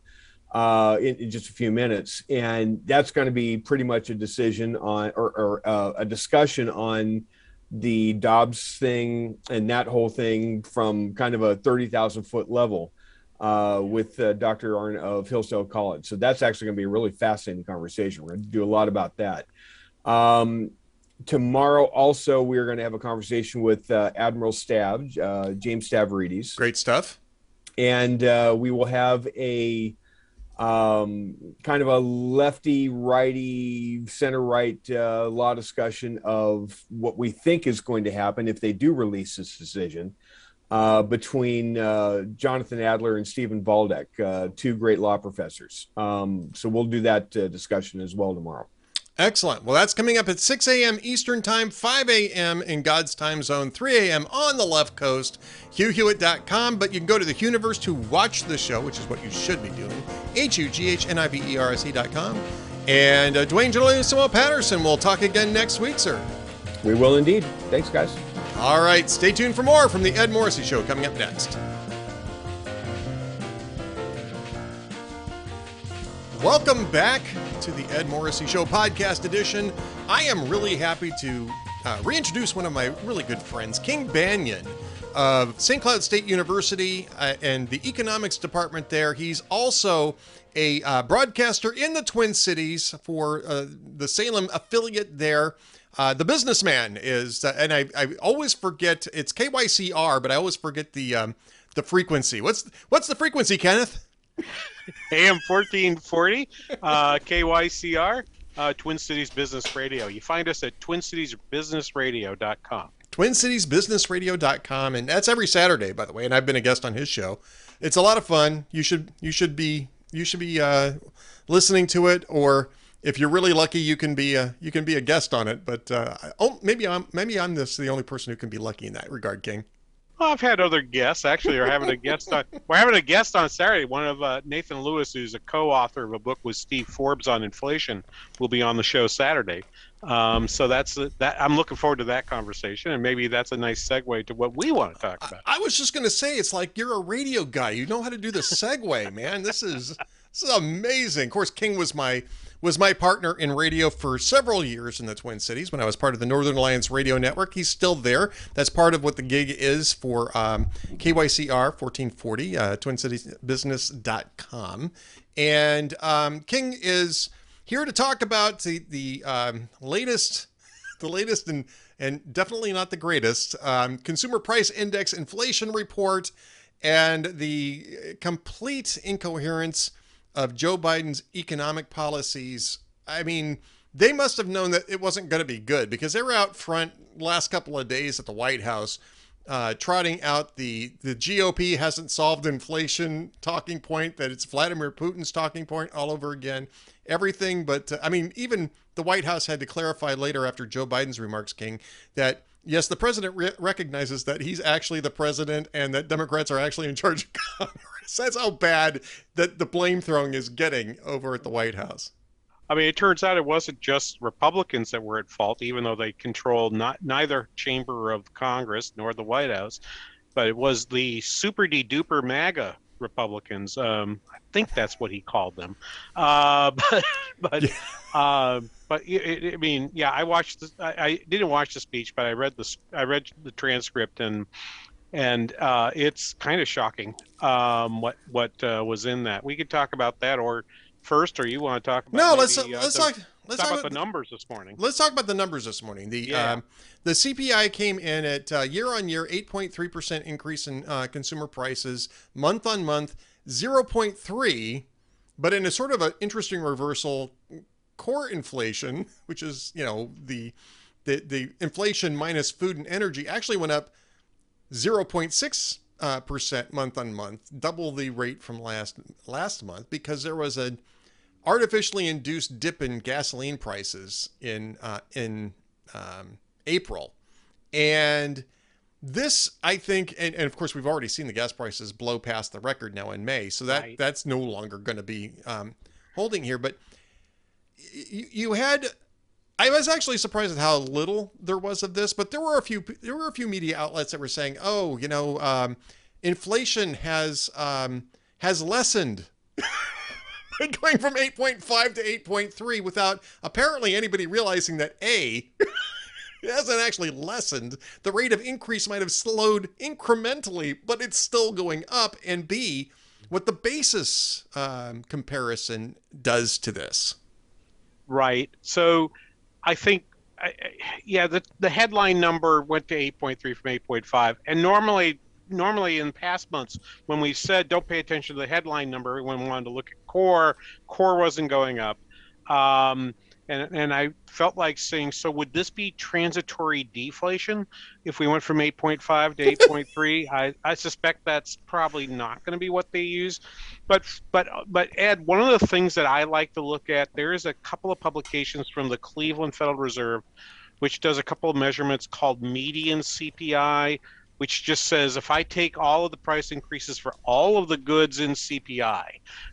uh, in, in, just a few minutes. And that's going to be pretty much a decision on or, or uh, a discussion on the Dobbs thing and that whole thing from kind of a 30,000 foot level uh, with uh, Dr. Arnn of Hillsdale College. So that's actually going to be a really fascinating conversation. We're going to do a lot about that. Um, tomorrow, also, we're going to have a conversation with uh, Admiral Stav, uh, James Stavridis. Great stuff. And uh, we will have a um, kind of a lefty, righty, center right uh, law discussion of what we think is going to happen if they do release this decision uh, between uh, Jonathan Adler and Stephen Vladeck, uh, two great law professors. Um, so we'll do that uh, discussion as well tomorrow. Excellent. Well, that's coming up at 6 a.m. Eastern Time, 5 a.m. in God's time zone, 3 a.m. on the left coast, hughhewitt.com. But you can go to the Hughniverse to watch the show, which is what you should be doing, H-U-G-H-N-I-V-E-R-S-E.com. And uh, Duane Julian Samuel Patterson. We'll talk again next week, sir. We will indeed. Thanks, guys. All right, stay tuned for more from the Ed Morrissey Show coming up next. Welcome back to the Ed Morrissey Show podcast edition. I am really happy to uh, reintroduce one of my really good friends, King Banaian of St. Cloud State University uh, and the economics department there. He's also a uh, broadcaster in the Twin Cities for uh, the Salem affiliate there. Uh, the businessman is, uh, and I, I always forget it's KYCR, but I always forget the um, the frequency. What's what's the frequency, Kenneth? AM fourteen forty, uh, KYCR, uh, Twin Cities Business Radio. You find us at TwinCitiesBusinessRadio.com. TwinCitiesBusinessRadio.com, and that's every Saturday, by the way. And I've been a guest on his show. It's a lot of fun. You should you should be you should be uh, listening to it or if you're really lucky, you can be a you can be a guest on it. But uh, oh, maybe I'm maybe I'm this the only person who can be lucky in that regard, King. Well, I've had other guests actually. We're having a guest on. (laughs) We're having a guest on Saturday. One of uh, Nathan Lewis, who's a co-author of a book with Steve Forbes on inflation, will be on the show Saturday. Um, so that's that. I'm looking forward to that conversation, and maybe that's a nice segue to what we want to talk about. I, I was just going to say, it's like you're a radio guy. You know how to do the segue, man. This is this is amazing. Of course, King was my was my partner in radio for several years in the Twin Cities when I was part of the Northern Alliance Radio Network. He's still there. That's part of what the gig is for um, KYCR 1440, uh, TwinCitiesBusiness.com. And um, King is here to talk about the, the um, latest, (laughs) the latest and, and definitely not the greatest um, consumer price index inflation report and the complete incoherence of Joe Biden's economic policies, I mean, they must have known that it wasn't going to be good because they were out front last couple of days at the White House uh, trotting out the the GOP hasn't solved inflation talking point that it's Vladimir Putin's talking point all over again. Everything, but uh, I mean, even the White House had to clarify later after Joe Biden's remarks, King, that yes, the president re- recognizes that he's actually the president and that Democrats are actually in charge of (laughs) Congress. That's how bad that the blame throwing is getting over at the White House. I mean, it turns out it wasn't just Republicans that were at fault, even though they controlled not neither chamber of Congress nor the White House, but it was the super de duper MAGA Republicans. Um, I think that's what he called them. Uh, (laughs) but but yeah. uh, but it, I mean, yeah, I watched. This, I, I, didn't watch the speech, but I read the I read the transcript and and uh, it's kind of shocking um, what what uh, was in that. We could talk about that, or first, or you want to talk about? No, maybe, let's uh, let's the, talk. Let's talk, about, about the numbers this morning. Let's talk about the numbers this morning. The yeah. um, the CPI came in at uh, year on year 8.3 percent increase in uh, consumer prices, month on month 0.3, but in a sort of an interesting reversal, core inflation, which is you know the the the inflation minus food and energy, actually went up 0.6 uh, percent month on month, double the rate from last last month, because there was a artificially induced dip in gasoline prices in uh, in um, April, and this I think, and, and, of course we've already seen the gas prices blow past the record now in May, so that right. that's no longer going to be um, holding here. But you, you had I was actually surprised at how little there was of this, but there were a few there were a few media outlets that were saying, "Oh, you know, um, inflation has um, has lessened." (laughs) going from 8.5 to 8.3 without apparently anybody realizing that a (laughs) it hasn't actually lessened the rate of increase might have slowed incrementally but it's still going up and b what the basis um, comparison does to this Right. So I think, yeah, the, the headline number went to 8.3 from 8.5. And normally, normally in past months, when we said don't pay attention to the headline number, when we wanted to look at core, core wasn't going up. Um, and, and I felt like saying, so would this be transitory deflation if we went from 8.5 to 8.3? (laughs) I, I suspect that's probably not going to be what they use but but but Ed, one of the things that I like to look at, there is a couple of publications from the Cleveland Federal Reserve, which does a couple of measurements called median CPI, which just says if I take all of the price increases for all of the goods in CPI,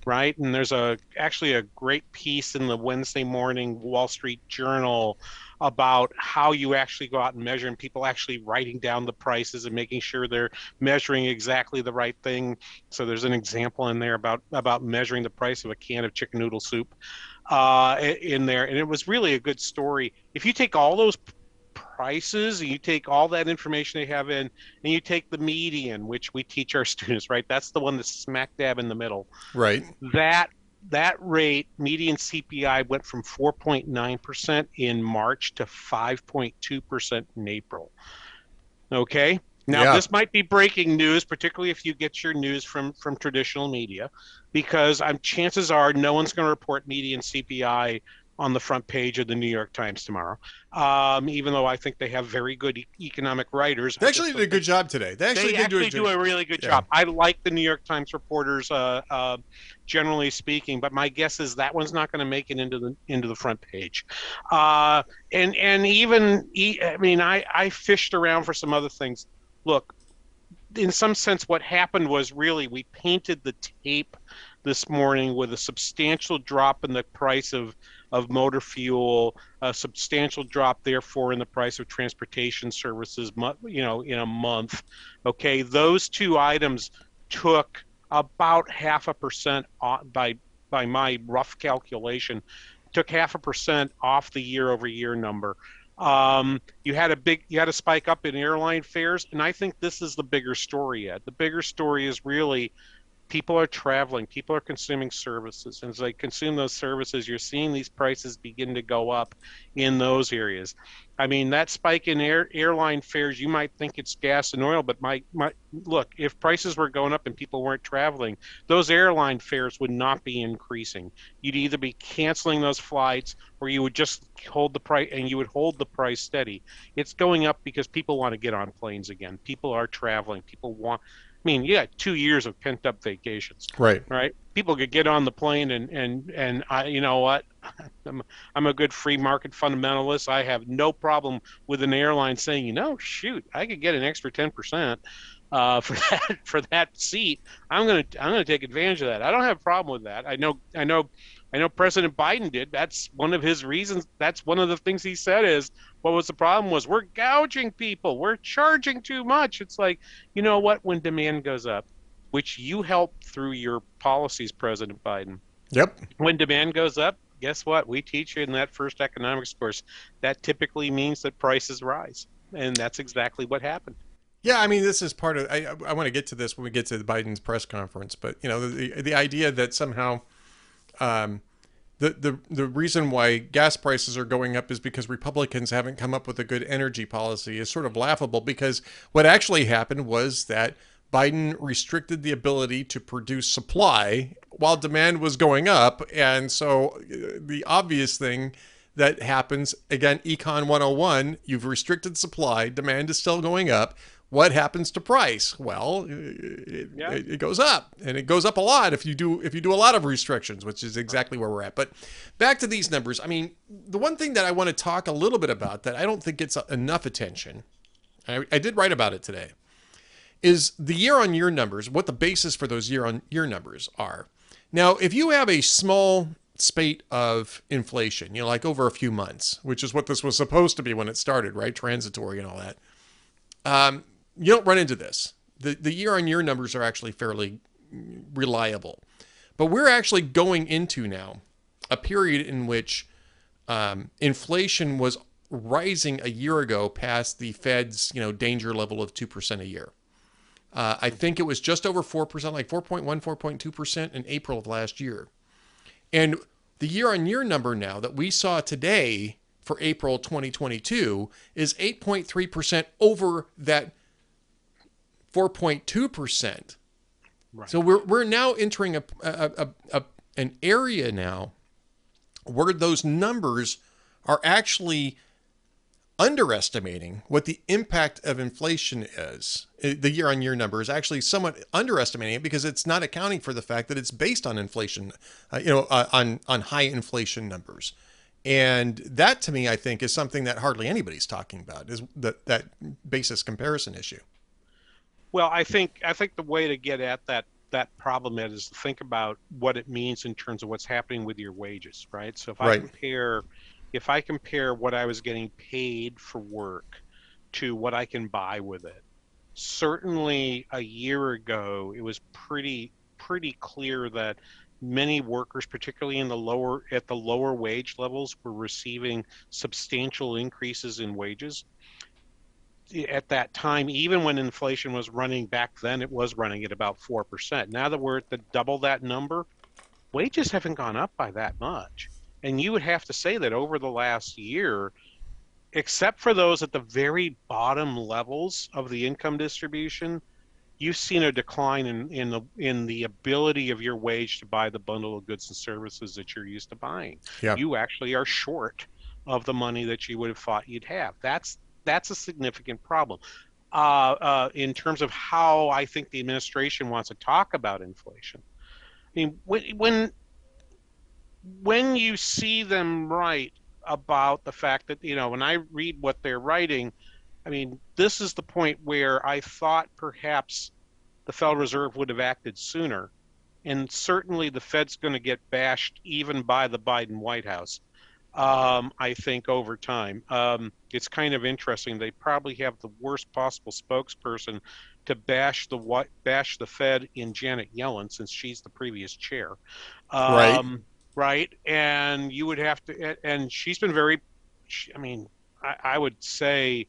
right? And there's a actually a great piece in the Wednesday morning Wall Street Journal about how you actually go out and measure and people actually writing down the prices and making sure they're measuring exactly the right thing so there's an example in there about about measuring the price of a can of chicken noodle soup uh, in there, and it was really a good story. If you take all those prices and you take all that information they have in, and you take the median, which we teach our (laughs) students, right? That's the one that's smack dab in the middle. right That that rate, median CPI, went from 4.9% in March to 5.2% in April. Okay. Now Yeah. this might be breaking news, particularly if you get your news from from traditional media, because I'm chances are no one's going to report median CPI on the front page of the New York Times tomorrow. Um, even though I think they have very good e- economic writers, they actually did a good job today they actually they did actually do do a a really good yeah. job. I like the New York Times reporters, uh, uh, generally speaking, but my guess is that one's not going to make it into the into the front page. Uh, and and even e- I mean, I I fished around for some other things. Look, in some sense, what happened was really we painted the tape this morning with a substantial drop in the price of of motor fuel, a substantial drop, therefore, in the price of transportation services, you know, in a month. Okay, those two items took about half a percent by by my rough calculation, took half a percent off the year-over-year number. Um, you had a big, you had a spike up in airline fares, and I think this is the bigger story. Yet the bigger story is really people are traveling, people are consuming services, and as they consume those services, you're seeing these prices begin to go up in those areas. I mean, that spike in air, airline fares, you might think it's gas and oil, but my, my look, if prices were going up and people weren't traveling, those airline fares would not be increasing. You'd either be canceling those flights or you would just hold the price and you would hold the price steady. It's going up because people want to get on planes again. People are traveling. People want I mean, you got two years of pent up vacations right right? People could get on the plane and and and I, you know what? (laughs) I'm I'm a good free market fundamentalist. I have no problem with an airline saying, you know, shoot, I could get an extra ten percent uh, (laughs) for that for that seat. I'm gonna I'm gonna take advantage of that. I don't have a problem with that. I know I know I know President Biden did. That's one of his reasons. That's one of the things he said is what was the problem was we're gouging people. We're charging too much. It's like you know what? When demand goes up, which you help through your policies, President Biden. yep When demand goes up, guess what? We teach you in that first economics course. That typically means that prices rise. And that's exactly what happened. Yeah, I mean, this is part of. I, I want to get to this when we get to Biden's press conference, but you know, the the idea that somehow, um, the the the reason why gas prices are going up is because Republicans haven't come up with a good energy policy is sort of laughable. Because what actually happened was that Biden restricted the ability to produce supply while demand was going up, and so uh, the obvious thing that happens again econ 101 you've restricted supply demand is still going up what happens to price well it, Yeah. it, it goes up and it goes up a lot if you do if you do a lot of restrictions which is exactly where we're at but back to these numbers i mean the one thing that i want to talk a little bit about that i don't think gets enough attention i, I did write about it today is the year on year numbers, what the basis for those year on year numbers are. Now, if you have a small spate of inflation, you know, like over a few months, which is what this was supposed to be when it started, right? Transitory and all that. Um, you don't run into this. The the year on year numbers are actually fairly reliable. But we're actually going into now a period in which um, inflation was rising a year ago past the Fed's you know danger level of two percent a year. Uh, I think it was just over four percent, like 4.1, 4.2 percent in April of last year, and the year-on-year number now that we saw today for April 2022 is 8.3 percent over that 4.2 percent. Right. So we're we're now entering a, a, a, a an area now where those numbers are actually underestimating what the impact of inflation is. The year on year number is actually somewhat underestimating it because it's not accounting for the fact that it's based on inflation, uh, you know, uh, on, on high inflation numbers. And that to me, I think, is something that hardly anybody's talking about is that, that basis comparison issue. Well, I think I think the way to get at that that problem is to think about what it means in terms of what's happening with your wages, right? So if I compare if I compare what I was getting paid for work to what I can buy with it, certainly a year ago it was pretty pretty clear that many workers particularly in the lower at the lower wage levels were receiving substantial increases in wages at that time even when inflation was running back then it was running at about 4% now that we're at the double that number wages haven't gone up by that much and you would have to say that over the last year, except for those at the very bottom levels of the income distribution, you've seen a decline in, in the in the ability of your wage to buy the bundle of goods and services that you're used to buying. Yep. You actually are short of the money that you would have thought you'd have. That's that's a significant problem. Uh, uh, in terms of how I think the administration wants to talk about inflation. I mean, when, when when you see them write about the fact that you know when I read what they're writing, I mean this is the point where I thought perhaps the Federal Reserve would have acted sooner, and certainly the Fed's going to get bashed even by the Biden White House. Um, I think over time, um, it's kind of interesting. They probably have the worst possible spokesperson to bash the bash the Fed in Janet Yellen since she's the previous chair. Um, right right? And you would have to, and she's been very, I mean, I, I would say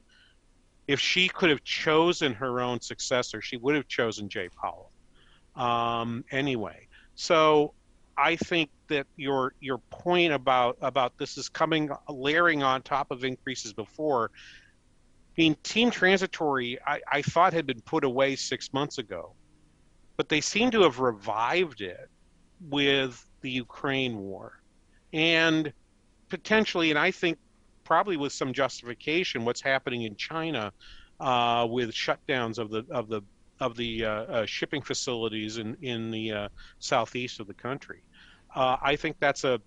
if she could have chosen her own successor, she would have chosen Jay Powell. Um, anyway, so I think that your your point about about this is coming layering on top of increases before. I mean, team transitory, I, I thought had been put away six months ago, but they seem to have revived it with the Ukraine war. And potentially, and I think probably with some justification, what's happening in China uh, with shutdowns of the of the of the uh, uh, shipping facilities in in the uh, southeast of the country. Uh, I think that's a.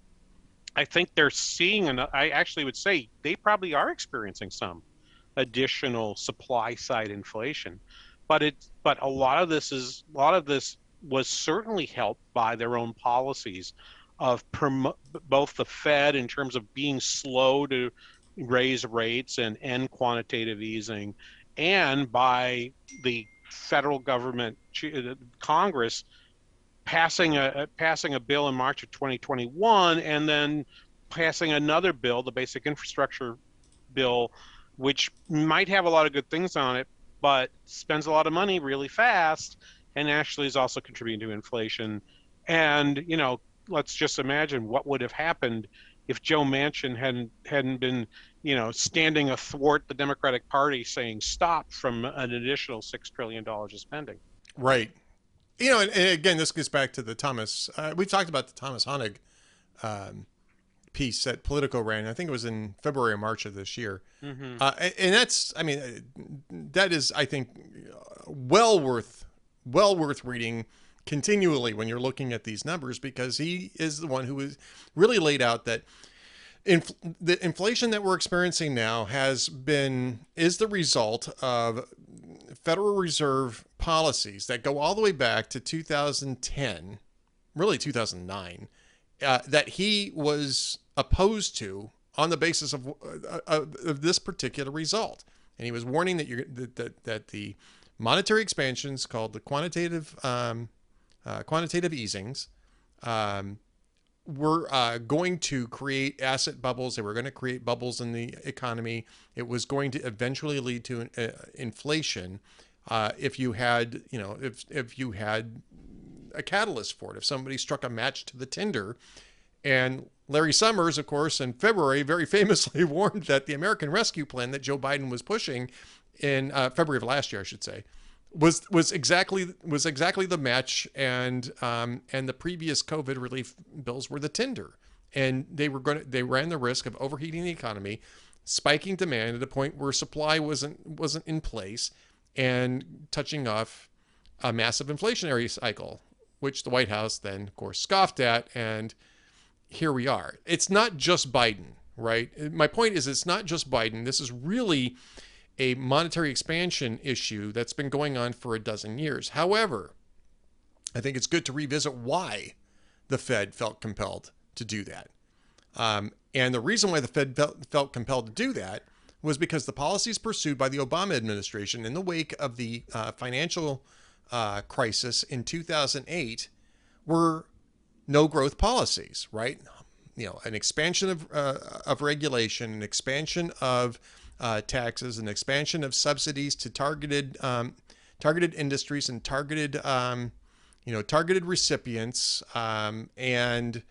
I think they're seeing, and I actually would say they probably are experiencing some additional supply side inflation, but it but a lot of this is a lot of this was certainly helped by their own policies of promo- both the Fed in terms of being slow to raise rates and end quantitative easing, and by the federal government, uh, Congress, passing a passing a bill in March of 2021, and then passing another bill, the Basic Infrastructure Bill, which might have a lot of good things on it, but spends a lot of money really fast and actually is also contributing to inflation. And you know, let's just imagine what would have happened if Joe Manchin hadn't hadn't been, you know, standing athwart the Democratic Party saying stop from an additional six trillion dollars of spending. Right. You know, and, and, again, this gets back to the Thomas. Uh, we talked about the Thomas Hoenig um, piece that Politico ran. I think it was in February or March of this year. Mm-hmm. Uh, and, and that's, I mean, that is, I think, well worth well worth reading continually when you're looking at these numbers because he is the one who is really laid out that inf- the inflation that we're experiencing now has been is the result of Federal Reserve policies that go all the way back to 2010, really 2009, uh, that he was opposed to on the basis of, uh, of this particular result. And he was warning that, you're, that, that, that the monetary expansions called the quantitative um, uh, quantitative easings um, were uh, going to create asset bubbles. They were going to create bubbles in the economy. It was going to eventually lead to uh, inflation uh, if you had, you know, if if you had a catalyst for it. If somebody struck a match to the tinder, and Larry Summers, of course, in February, very (laughs) famously warned that the American Rescue Plan that Joe Biden was pushing in uh, February of last year, I should say, was was exactly was exactly the match, and um, and the previous COVID relief bills were the tinder, and they were going to they ran the risk of overheating the economy, spiking demand at a point where supply wasn't wasn't in place, and touching off a massive inflationary cycle, which the White House then, of course, scoffed at, and here we are. It's not just Biden, right? My point is, it's not just Biden. This is really a monetary expansion issue that's been going on for a dozen years. However, I think it's good to revisit why the Fed felt compelled to do that. Um, and the reason why the Fed felt, compelled to do that was because the policies pursued by the Obama administration in the wake of the uh, financial uh, crisis in 2008 were no growth policies, right? You know, an expansion of, uh, of regulation, an expansion of uh, taxes, an expansion of subsidies to targeted um, targeted industries and targeted um, you know targeted recipients um, and,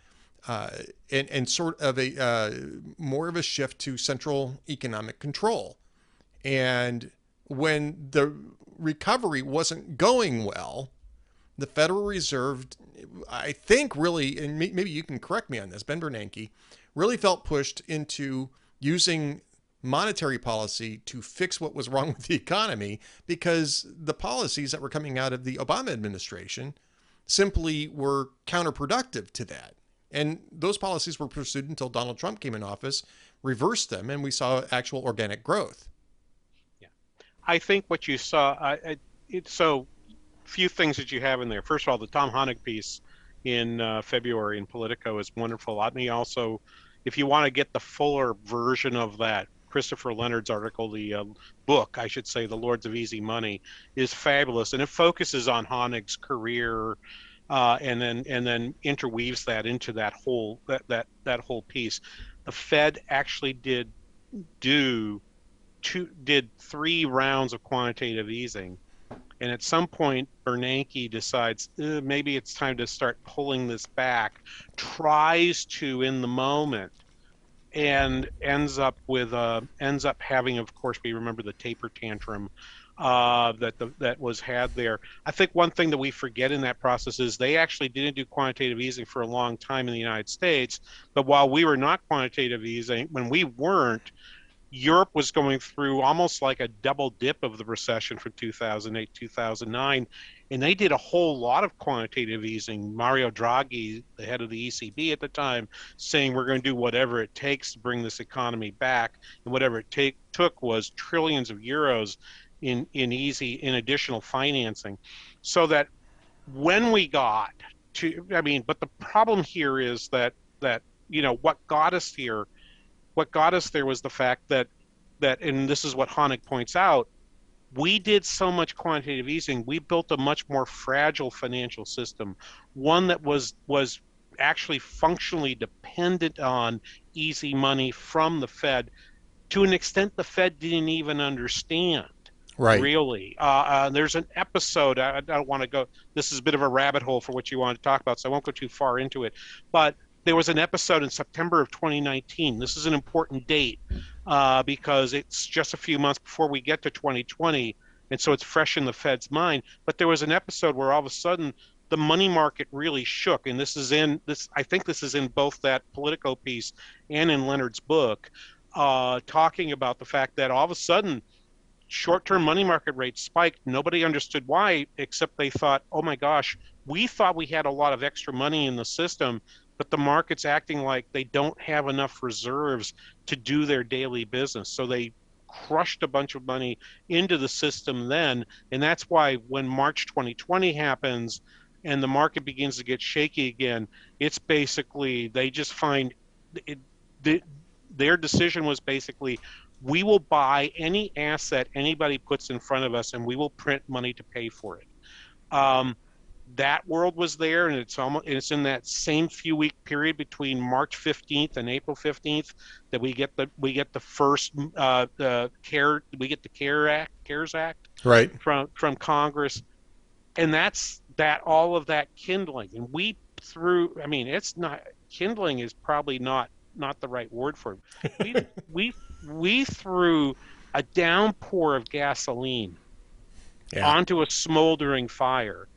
uh, and and sort of a uh, more of a shift to central economic control. And when the recovery wasn't going well, the Federal Reserve, I think, really, and maybe you can correct me on this, Ben Bernanke, really felt pushed into using monetary policy to fix what was wrong (laughs) with the economy because the policies that were coming out of the Obama administration simply were counterproductive to that. And those policies were pursued until Donald Trump came in office, reversed them, and we saw actual organic growth. Yeah. I think what you saw, so few things that you have in there. First of all, the Tom Hoenig piece in uh, February in Politico is wonderful. And he also, if you want to get the fuller version of that, Christopher Leonard's article, the uh, book, I should say, The Lords of Easy Money, is fabulous, and it focuses on Hoenig's career, uh, and then and then interweaves that into that whole that that that whole piece. The Fed actually did do two did three rounds of quantitative easing and at some point, Bernanke decides maybe it's time to start pulling this back, tries to in the moment, and ends up with uh, ends up having, of course, we remember the taper tantrum uh, that the, that was had there. I think one thing that we forget in that process is they actually didn't do quantitative easing for a long time in the United States. But while we were not quantitative easing, when we weren't, Europe was going through almost like a double dip of the recession from 2008, 2009, and they did a whole lot of quantitative easing. Mario Draghi, the head of the ECB at the time, saying we're going to do whatever it takes to bring this economy back, and whatever it take, took was trillions of euros in in easy in additional financing, so that when we got to, I mean, but the problem here is that that you know what got us here what got us there was the fact that that and this is what Hoenig points out we did so much quantitative easing we built a much more fragile financial system one that was was actually functionally dependent on easy money from the fed. To an extent the fed didn't even understand right. really. Uh, uh, there's an episode I, I don't want to go this is a bit of a rabbit hole for what you want to talk about so i won't go too far into it. But there was an episode in September of 2019. This is an important date uh, because it's just a few months before we get to 2020, and so it's fresh in the Fed's mind. But there was an episode where all of a sudden the money market really shook, and this is in this. I think this is in both that Politico piece and in Leonard's book, uh, talking about the fact that all of a sudden short-term money market rates spiked. Nobody understood why, except they thought, "Oh my gosh, we thought we had a lot of extra money in the system, but the market's acting like they don't have enough reserves to do their daily business. So they crushed a bunch of money into the system then. And that's why when March 2020 happens, and the market begins to get shaky again, it's basically they just find it, the, their decision was basically we will buy any asset anybody puts in front of us and we will print money to pay for it. Um, that world was there, and it's almost it's in that same few week period between March 15th and April 15th that we get the we get the first uh, the care we get the care act CARES Act right from from Congress, and that's that all of that kindling, and we through I mean it's not kindling is probably not not the right word for it. We (laughs) we we threw a downpour of gasoline yeah. onto a smoldering fire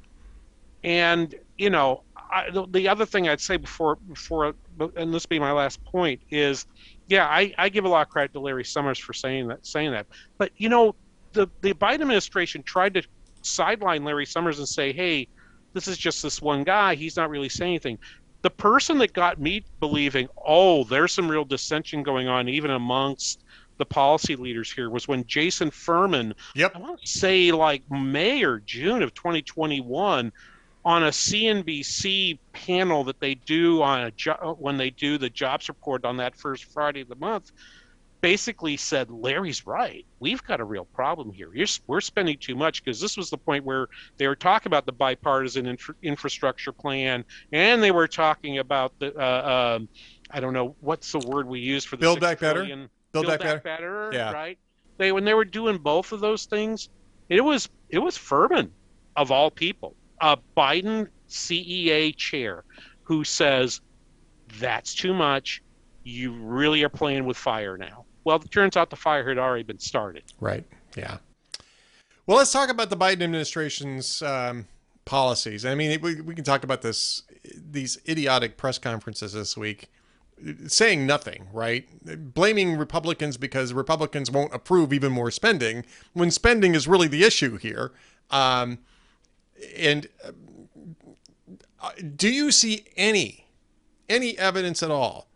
and you know, I, the, the, other thing I'd say before before and this be my last point is, yeah, I, I give a lot of credit to Larry Summers for saying that saying that. But you know, the the Biden administration tried to sideline Larry Summers and say, hey, this is just this one guy. He's not really saying anything. The person that got me believing, oh, there's some real dissension going on even amongst the policy leaders here was when Jason Furman, yep. I want to say like May or June of 2021, on a CNBC panel that they do on a jo- when they do the jobs report on that first Friday of the month, basically said Larry's right. We've got a real problem here. You're, we're spending too much because this was the point where they were talking about the bipartisan infra- infrastructure plan, and they were talking about the uh, um, I don't know what's the word we use for the build back better. Build, build back, back better. better. Yeah. Right. They when they were doing both of those things, it was it was Furman of all people a Biden CEA chair who says that's too much. You really are playing with fire now. Well, it turns out the fire had already been started. Right. Yeah. Well, let's talk about the Biden administration's um, policies. I mean, we, we can talk about this these idiotic press conferences this week saying nothing, right? Blaming Republicans because Republicans won't approve even more spending when spending is really the issue here. Um, and uh, do you see any any evidence at all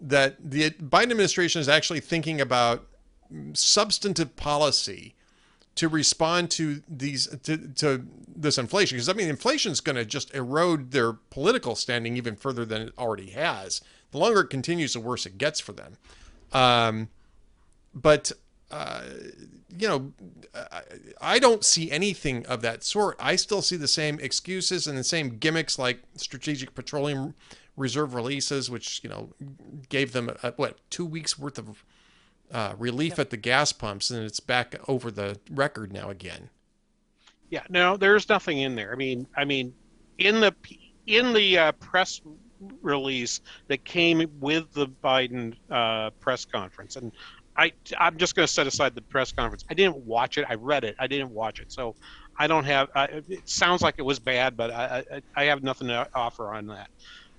that the Biden administration is actually thinking about substantive policy to respond to these to, to this inflation? Because I mean, inflation is going to just erode their political standing even further than it already has. The longer it continues, the worse it gets for them. Um, but uh, you know, I don't see anything of that sort. I still see the same excuses and the same gimmicks like strategic petroleum reserve releases, which you know gave them a, what two weeks worth of uh, relief at the gas pumps, and it's back over the record now again. Yeah, no, there's nothing in there. I mean, I mean, in the in the uh, press release that came with the Biden uh, press conference, and I I'm just going to set aside the press conference. I didn't watch it. I read it. I didn't watch it. So I don't have. Uh, it sounds like it was bad, but I, I I have nothing to offer on that.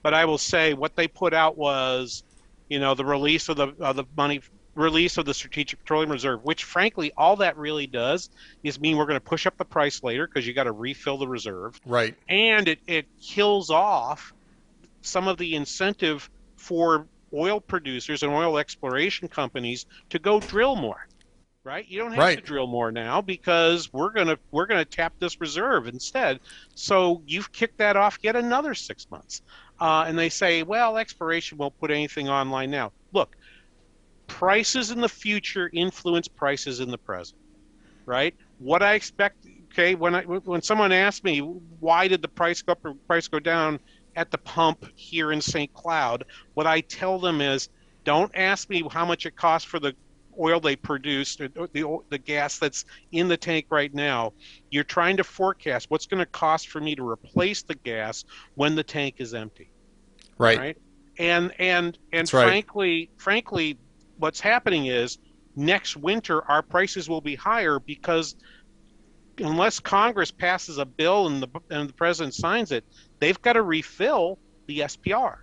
But I will say what they put out was, you know, the release of the of the money release of the strategic petroleum reserve, which frankly all that really does is mean we're going to push up the price later because you got to refill the reserve. Right. And it it kills off some of the incentive for oil producers and oil exploration companies to go drill more right? You don't have right. to drill more now because we're going to we're going to tap this reserve instead. So you've kicked that off yet another six months. Uh, and they say well exploration won't put anything online now. Look prices in the future influence prices in the present right? What i expect okay when i when someone asks me why did the price go up or price go down at the pump here in St. Cloud, what I tell them is don't ask me how much it costs for the oil they produce, the, the gas that's in the tank right now. You're trying to forecast what's going to cost for me to replace the gas when the tank is empty. Right. Right. And and and That's frankly, right. frankly, what's happening is next winter our prices will be higher because unless Congress passes a bill and the and the president signs it, they've got to refill the SPR.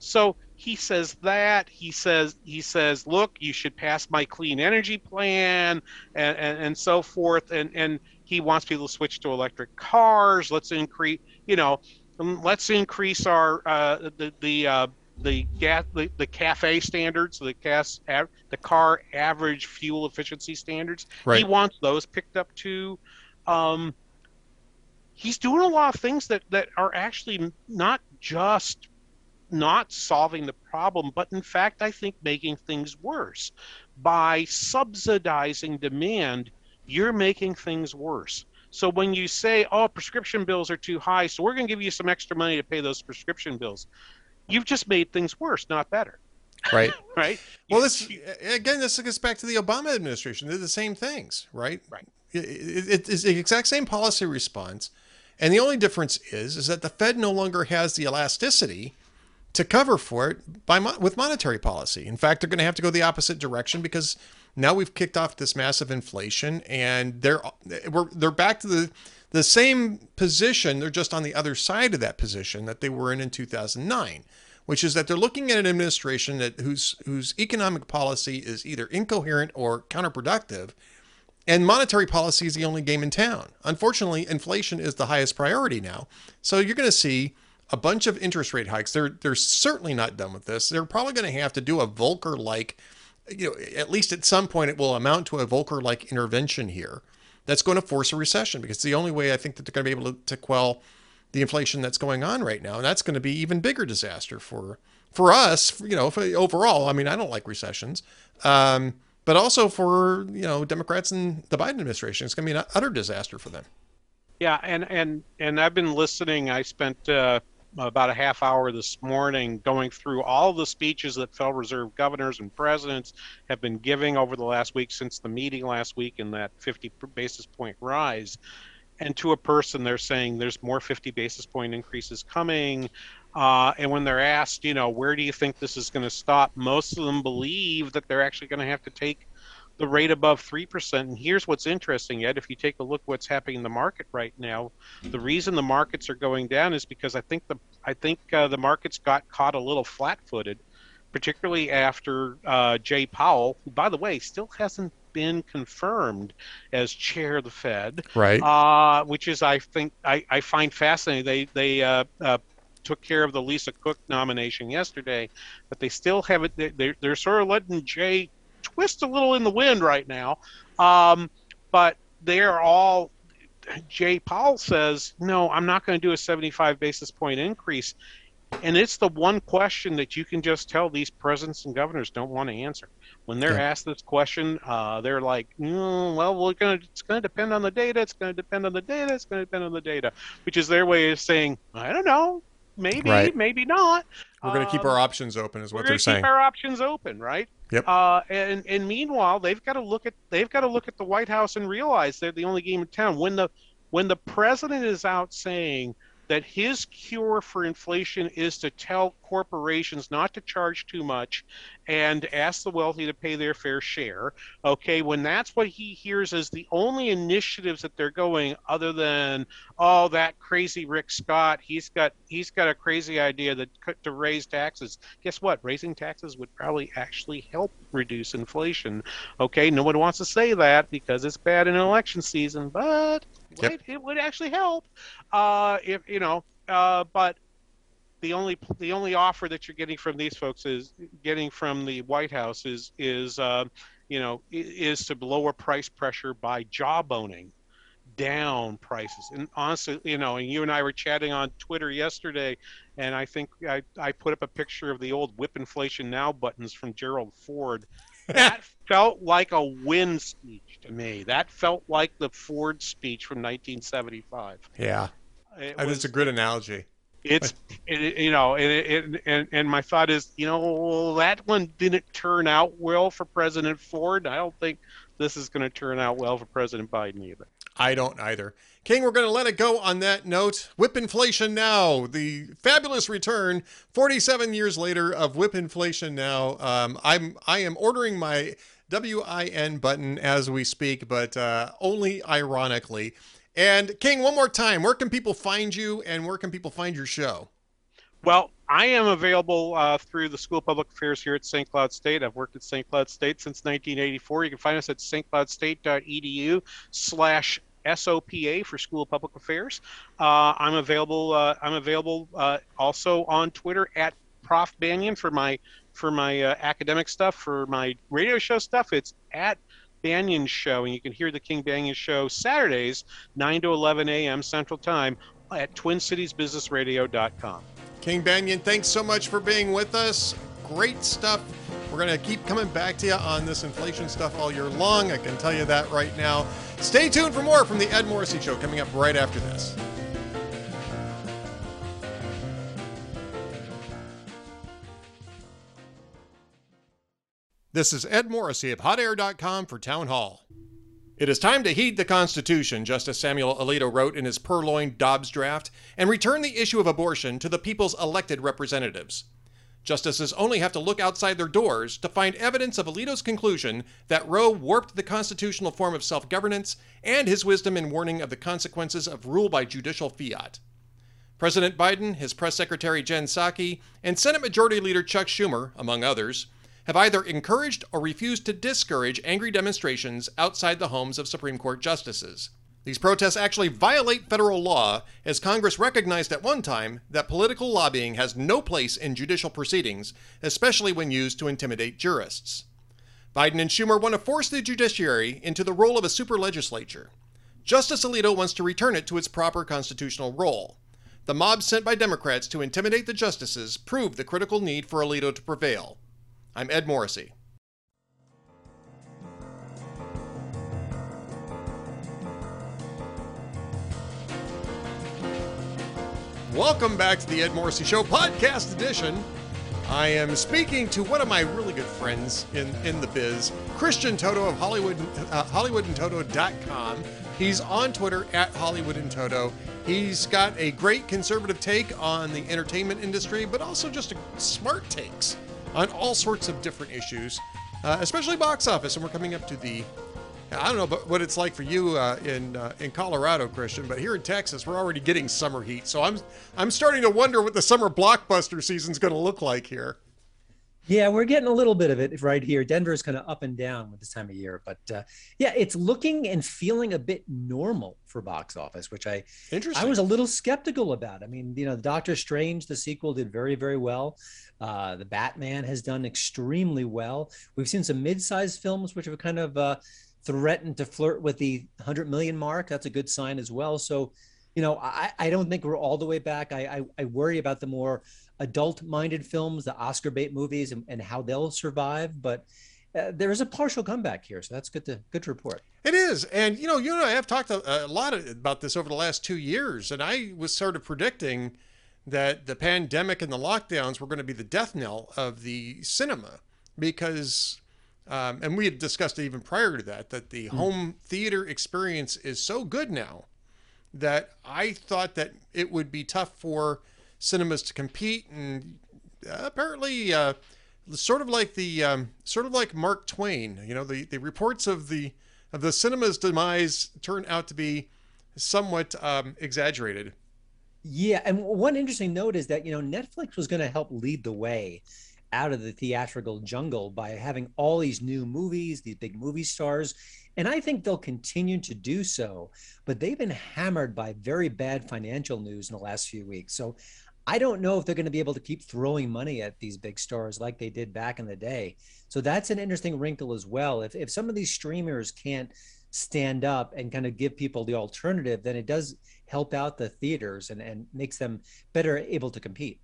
So he says that he says he says, look, you should pass my clean energy plan and and, and so forth, and and he wants people to switch to electric cars. Let's increase, you know, um, let's increase our uh, the the uh, the gas the, the cafe standards the gas the car average fuel efficiency standards right. he wants those picked up too um, he's doing a lot of things that that are actually not just not solving the problem, but in fact, I think making things worse. By subsidizing demand, you're making things worse. So when you say, oh, prescription bills are too high, so we're going to give you some extra money to pay those prescription bills, you've just made things worse, not better. Right. (laughs) right. Well, this again, this gets back to the Obama administration. They're the same things, right? Right. It, it, it's the exact same policy response, and the only difference is is that the Fed no longer has the elasticity to cover for it by with monetary policy. In fact, they're going to have to go the opposite direction because now we've kicked off this massive inflation, and they're we're, they're back to the the same position. They're just on the other side of that position that they were in in 2009 which is that they're looking at an administration that whose whose economic policy is either incoherent or counterproductive, and monetary policy is the only game in town. Unfortunately, inflation is the highest priority now. So you're going to see a bunch of interest rate hikes. They're they're certainly not done with this. They're probably going to have to do a Volcker like, you know, at least at some point it will amount to a Volcker like intervention here. That's going to force a recession because the only way I think that they're going to be able to, to quell the inflation that's going on right now, and that's going to be even bigger disaster for for us. You know, overall. I mean, I don't like recessions, um, but also for you know Democrats and the Biden administration, it's going to be an utter disaster for them. Yeah, and and and I've been listening. I spent uh, about a half hour this morning going through all the speeches that Federal Reserve governors and presidents have been giving over the last week since the meeting last week and that 50 basis point rise and to a person they're saying there's more 50 basis point increases coming uh, and when they're asked you know where do you think this is going to stop most of them believe that they're actually going to have to take the rate above 3% and here's what's interesting yet if you take a look what's happening in the market right now the reason the markets are going down is because i think the i think uh, the markets got caught a little flat-footed particularly after uh, jay powell who by the way still hasn't been confirmed as chair of the Fed. Right. Uh, which is, I think, I, I find fascinating. They they uh, uh, took care of the Lisa Cook nomination yesterday, but they still haven't. They're they're sort of letting Jay twist a little in the wind right now. Um, but they're all Jay Powell says, no, I'm not going to do a 75 basis point increase. And it's the one question that you can just tell these presidents and governors don't want to answer. When they're yeah. asked this question, uh, they're like, mm, "Well, we're gonna. It's going to depend on the data. It's going to depend on the data. It's going to depend on the data," which is their way of saying, "I don't know. Maybe, right. maybe not." We're going to keep our um, options open, is what they're saying. Keep our options open, right? Yep. Uh, and and meanwhile, they've got to look at they've got to look at the White House and realize they're the only game in town. When the when the president is out saying that his cure for inflation is to tell corporations not to charge too much and ask the wealthy to pay their fair share. Okay, when that's what he hears as the only initiatives that they're going, other than oh that crazy Rick Scott, he's got he's got a crazy idea that to raise taxes. Guess what? Raising taxes would probably actually help reduce inflation. Okay, no one wants to say that because it's bad in election season, but yep. it would actually help. Uh, if you know, uh, but the only the only offer that you're getting from these folks is getting from the White House is is uh, you know is to lower price pressure by jawboning down prices. And honestly, you know, and you and I were chatting on Twitter yesterday, and I think I, I put up a picture of the old whip inflation now buttons from Gerald Ford. That felt like a win speech to me. That felt like the Ford speech from 1975. Yeah. It was, a good analogy. It's it, you know, and, and and my thought is, you know, that one didn't turn out well for President Ford. I don't think this is going to turn out well for President Biden either. I don't either. King, we're going to let it go on that note. Whip inflation now. The fabulous return, 47 years later, of whip inflation now. Um, I'm I am ordering my WIN button as we speak, but uh, only ironically. And King, one more time, where can people find you and where can people find your show? Well, I am available uh, through the School of Public Affairs here at St. Cloud State. I've worked at St. Cloud State since 1984. You can find us at stcloudstate.edu slash SOPA for School of Public Affairs. Uh, I'm available. Uh, I'm available uh, also on Twitter at Prof Banaian for my for my uh, academic stuff. For my radio show stuff, it's at Banaian Show, and you can hear the King Banaian Show Saturdays, 9 to 11 a.m. Central Time at TwinCitiesBusinessRadio.com. King Banaian, thanks so much for being with us. Great stuff. We're going to keep coming back to you on this inflation stuff all year long. I can tell you that right now. Stay tuned for more from the Ed Morrissey Show coming up right after this. This is Ed Morrissey of HotAir.com for Town Hall. It is time to heed the Constitution, Justice Samuel Alito wrote in his purloined Dobbs draft, and return the issue of abortion to the people's elected representatives. Justices only have to look outside their doors to find evidence of Alito's conclusion that Roe warped the constitutional form of self governance and his wisdom in warning of the consequences of rule by judicial fiat. President Biden, his press secretary Jen Psaki, and Senate Majority Leader Chuck Schumer, among others, have either encouraged or refused to discourage angry demonstrations outside the homes of Supreme Court justices. These protests actually violate federal law, as Congress recognized at one time that political lobbying has no place in judicial proceedings, especially when used to intimidate jurists. Biden and Schumer want to force the judiciary into the role of a super legislature. Justice Alito wants to return it to its proper constitutional role. The mob sent by Democrats to intimidate the justices proved the critical need for Alito to prevail. I'm Ed Morrissey. Welcome back to the Ed Morrissey Show podcast edition. I am speaking to one of my really good friends in, in the biz, Christian Toto of Hollywood, uh, HollywoodandToto.com. He's on Twitter at Hollywood and Toto. He's got a great conservative take on the entertainment industry, but also just smart takes on all sorts of different issues, uh, especially box office. And we're coming up to the I don't know what it's like for you uh, in uh, in Colorado, Christian, but here in Texas, we're already getting summer heat. So I'm I'm starting to wonder what the summer blockbuster season's going to look like here. Yeah, we're getting a little bit of it right here. Denver is kind of up and down with this time of year, but uh, yeah, it's looking and feeling a bit normal for box office, which I I was a little skeptical about. I mean, you know, Doctor Strange, the sequel, did very very well. Uh, the Batman has done extremely well. We've seen some mid-sized films which have kind of uh, threatened to flirt with the 100 million mark. That's a good sign as well. So, you know, I, I don't think we're all the way back. I, I, I worry about the more adult-minded films, the Oscar bait movies, and, and how they'll survive. But uh, there is a partial comeback here, so that's good to good to report. It is, and you know, you and I have talked a, a lot about this over the last two years, and I was sort of predicting that the pandemic and the lockdowns were going to be the death knell of the cinema because um, and we had discussed it even prior to that that the mm. home theater experience is so good now that I thought that it would be tough for cinemas to compete and apparently uh, sort of like the um, sort of like Mark Twain you know the, the reports of the of the cinema's demise turn out to be somewhat um, exaggerated yeah, and one interesting note is that you know Netflix was going to help lead the way out of the theatrical jungle by having all these new movies, these big movie stars, and I think they'll continue to do so. But they've been hammered by very bad financial news in the last few weeks. So I don't know if they're going to be able to keep throwing money at these big stars like they did back in the day. So that's an interesting wrinkle as well. If if some of these streamers can't stand up and kind of give people the alternative, then it does help out the theaters and, and makes them better able to compete.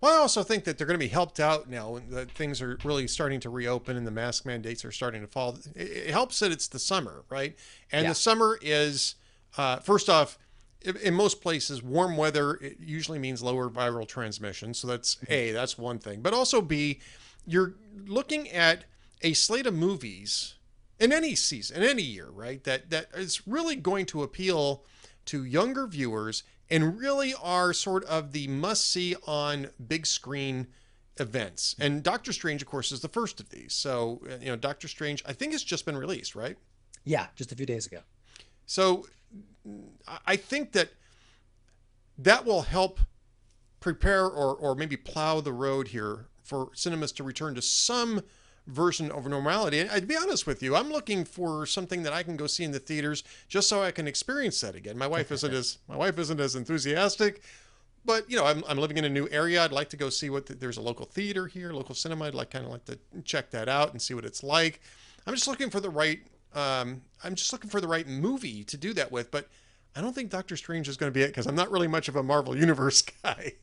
Well, I also think that they're going to be helped out now when the things are really starting to reopen and the mask mandates are starting to fall. It, helps that it's the summer, right? And yeah. the summer is, uh, first off, in most places, warm weather it usually means lower viral transmission. So that's A, that's one thing. But also B, you're looking at a slate of movies in any season, in any year, right? That that is really going to appeal to younger viewers and really are sort of the must see on big screen events. And Doctor Strange, of course, is the first of these. So, you know, Doctor Strange, I think it's just been released, right? Yeah, just a few days ago. So, I think that that will help prepare or, or maybe plow the road here for cinemas to return to some version of normality. And I'd be honest with you, I'm looking for something that I can go see in the theaters just so I can experience that again. My wife isn't (laughs) as my wife isn't as enthusiastic, but you know, I'm, I'm living in a new area. I'd like to go see what the, there's a local theater here, local cinema. I'd like kind of like to check that out and see what it's like. I'm just looking for the right Um, I'm just looking for the right movie to do that with, but I don't think Doctor Strange is going to be it because I'm not really much of a Marvel Universe (laughs) guy.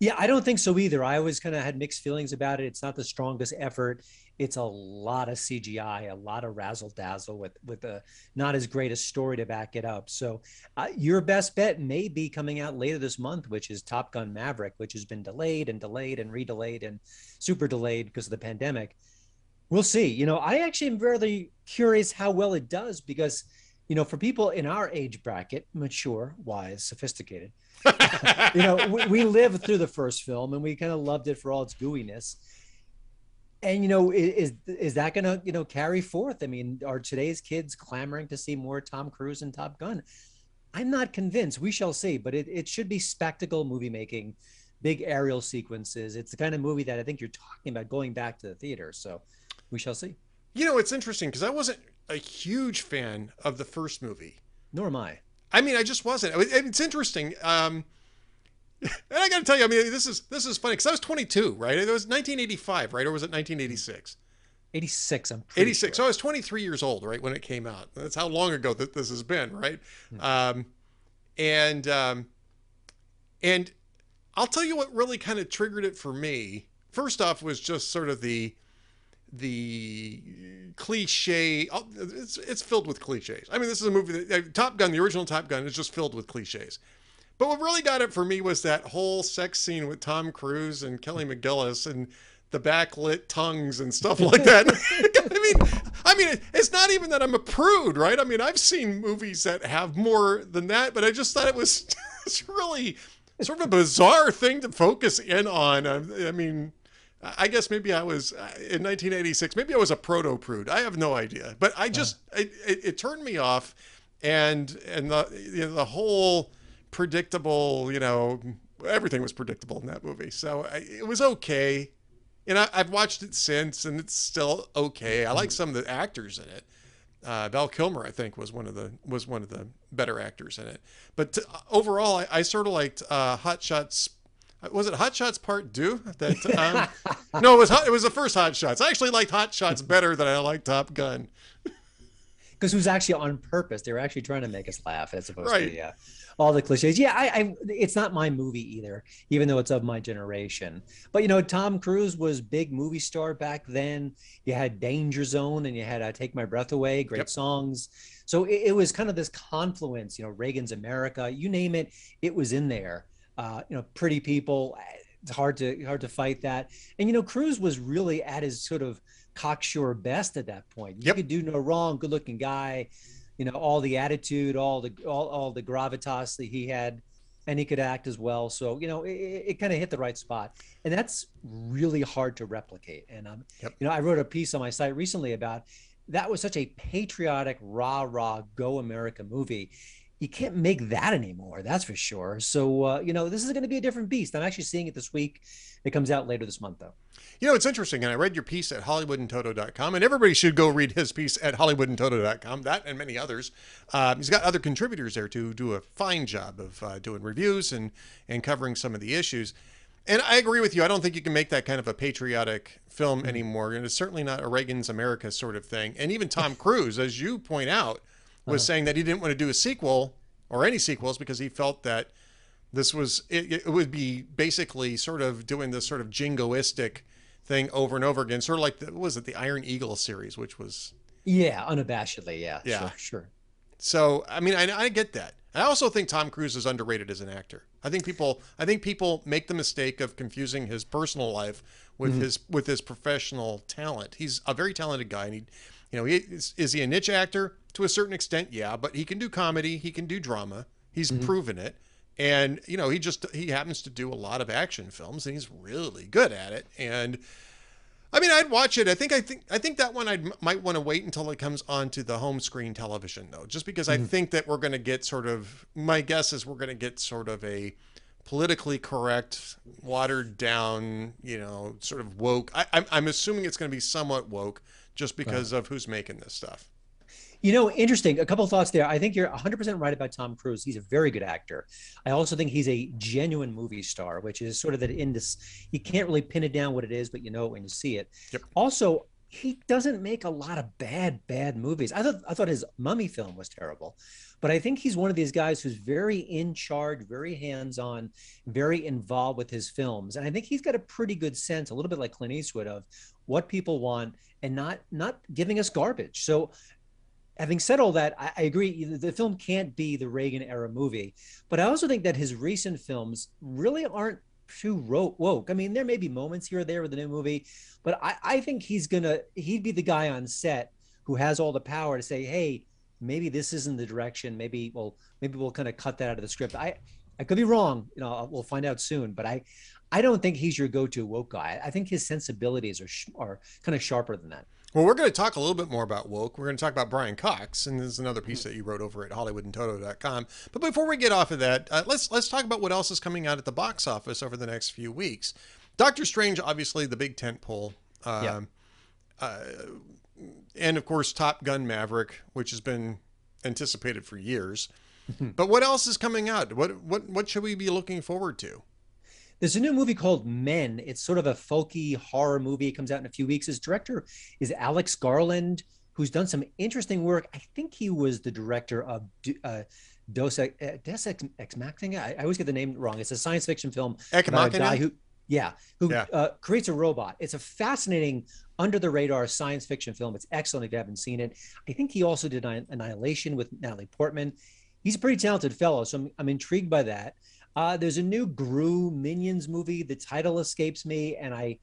Yeah, I don't think so either. I always kind of had mixed feelings about it. It's not the strongest effort. It's a lot of CGI, a lot of razzle dazzle with with a not as great a story to back it up. So, uh, your best bet may be coming out later this month, which is Top Gun Maverick, which has been delayed and delayed and redelayed and super delayed because of the pandemic. We'll see. You know, I actually am very curious how well it does because, you know, for people in our age bracket, mature, wise, sophisticated (laughs) you know, we, we lived through the first film and we kind of loved it for all its gooiness. And you know, is is that going to you know carry forth? I mean, are today's kids clamoring to see more Tom Cruise and Top Gun? I'm not convinced. We shall see, but it, it should be spectacle movie making, big aerial sequences. It's the kind of movie that I think you're talking about going back to the theater. So we shall see. You know, it's interesting because I wasn't a huge fan of the first movie. Nor am I. I mean, I just wasn't. It's interesting. Um, (laughs) and I got to tell you, I mean, this is this is funny because I was 22, right? It was 1985, right, or was it 1986? 86. I'm 86. Sure. So I was 23 years old, right, when it came out. That's how long ago that this has been, right? Hmm. Um, and um, and I'll tell you what really kind of triggered it for me. First off, was just sort of the the cliche. Oh, it's it's filled with cliches. I mean, this is a movie that uh, Top Gun, the original Top Gun, is just filled with cliches. But what really got it for me was that whole sex scene with Tom Cruise and Kelly McGillis and the backlit tongues and stuff like that. (laughs) I mean, I mean, it's not even that I'm a prude, right? I mean, I've seen movies that have more than that, but I just thought it was (laughs) it's really sort of a bizarre thing to focus in on. I, I mean, I guess maybe I was uh, in 1986. Maybe I was a proto prude. I have no idea, but I just it, it, it, turned me off, and and the you know, the whole predictable, you know, everything was predictable in that movie. So I, it was okay, and I, have watched it since, and it's still okay. I like some of the actors in it. Uh, Val Kilmer, I think, was one of the was one of the better actors in it. But to, overall, I, I, sort of liked uh, Hot Shots was it Hot Shots Part Two? That um, (laughs) no, it was it was the first Hot Shots. I actually liked Hot Shots better than I liked Top Gun. (laughs) Because it was actually on purpose. They were actually trying to make us laugh as opposed right. to yeah, all the cliches. Yeah, I, I, it's not my movie either, even though it's of my generation. But you know, Tom Cruise was big movie star back then. You had Danger Zone and you had uh, Take My Breath Away, great yep. songs. So it, it was kind of this confluence. You know, Reagan's America, you name it, it was in there uh, you know, pretty people. It's hard to hard to fight that. And you know, Cruise was really at his sort of cocksure best at that point. You yep. could do no wrong, good looking guy. You know, all the attitude, all the all, all the gravitas that he had, and he could act as well. So you know, it, it kind of hit the right spot, and that's really hard to replicate. And um, yep. you know, I wrote a piece on my site recently about that was such a patriotic, rah rah, go America movie you can't make that anymore. That's for sure. So uh, you know, this is going to be a different beast. I'm actually seeing it this week. It comes out later this month, though. You know, it's interesting, and I read your piece at HollywoodandToto.com, and everybody should go read his piece at HollywoodandToto.com. That and many others. Uh, he's got other contributors there to do a fine job of uh, doing reviews and and covering some of the issues. And I agree with you. I don't think you can make that kind of a patriotic film mm-hmm. anymore, and it's certainly not a Reagan's America sort of thing. And even Tom Cruise, as you point out was uh-huh. saying that he didn't want to do a sequel or any sequels because he felt that this was it, it would be basically sort of doing this sort of jingoistic thing over and over again, sort of like the, was it the Iron Eagle series, which was yeah, unabashedly, yeah, yeah, sure, sure. So I mean, I, I get that. I also think Tom Cruise is underrated as an actor. I think people I think people make the mistake of confusing his personal life with mm-hmm. his with his professional talent. He's a very talented guy, and he you know, he, is, is he a niche actor to a certain extent? Yeah, but he can do comedy, he can do drama. He's mm-hmm. proven it. And you know, he just he happens to do a lot of action films and he's really good at it. And I mean, I'd watch it. I think I think I think that one I might want to wait until it comes onto the home screen television though, just because mm-hmm. I think that we're going to get sort of my guess is we're going to get sort of a politically correct, watered down, you know, sort of woke. I, I'm, I'm assuming it's going to be somewhat woke just because right. of who's making this stuff. You know, interesting. A couple thoughts there. I think you're 100% right about Tom Cruise. He's a very good actor. I also think he's a genuine movie star, which is sort of that in this, you can't really pin it down what it is, but you know it when you see it. Yep. Also, he doesn't make a lot of bad, bad movies. I thought I thought his Mummy film was terrible, but I think he's one of these guys who's very in charge, very hands-on, very involved with his films, and I think he's got a pretty good sense, a little bit like Clint Eastwood, of what people want and not not giving us garbage. So. Having said all that, I, I agree. The film can't be the Reagan era movie, but I also think that his recent films really aren't too woke. I mean, there may be moments here or there with the new movie, but I, I think he's gonna he'd be the guy on set who has all the power to say, hey, maybe this isn't the direction. Maybe well, maybe we'll kind of cut that out of the script. I I could be wrong. You know, we'll find out soon. But I I don't think he's your go-to woke guy. I think his sensibilities are are kind of sharper than that. Well, we're going to talk a little bit more about woke. We're going to talk about Brian Cox, and this is another piece that you wrote over at HollywoodandToto.com. But before we get off of that, uh, let's let's talk about what else is coming out at the box office over the next few weeks. Doctor Strange, obviously the big tent pole, um, yeah. uh, and of course Top Gun Maverick, which has been anticipated for years. but what else is coming out? What what what should we be looking forward to? There's a new movie called Men. It's sort of a folky horror movie. It comes out in a few weeks. His director is Alex Garland, who's done some interesting work. I think he was the director of uh, Dos, uh, Dos Ex, Ex Machina. I, I, always get the name wrong. It's a science fiction film Ex about a guy who, yeah, who yeah. Uh, creates a robot. It's a fascinating, under the radar science fiction film. It's excellent if you haven't seen it. I think he also did Annihilation with Natalie Portman. He's a pretty talented fellow, so I'm, I'm intrigued by that. Uh, there's a new Gru Minions movie. The title escapes me, and I,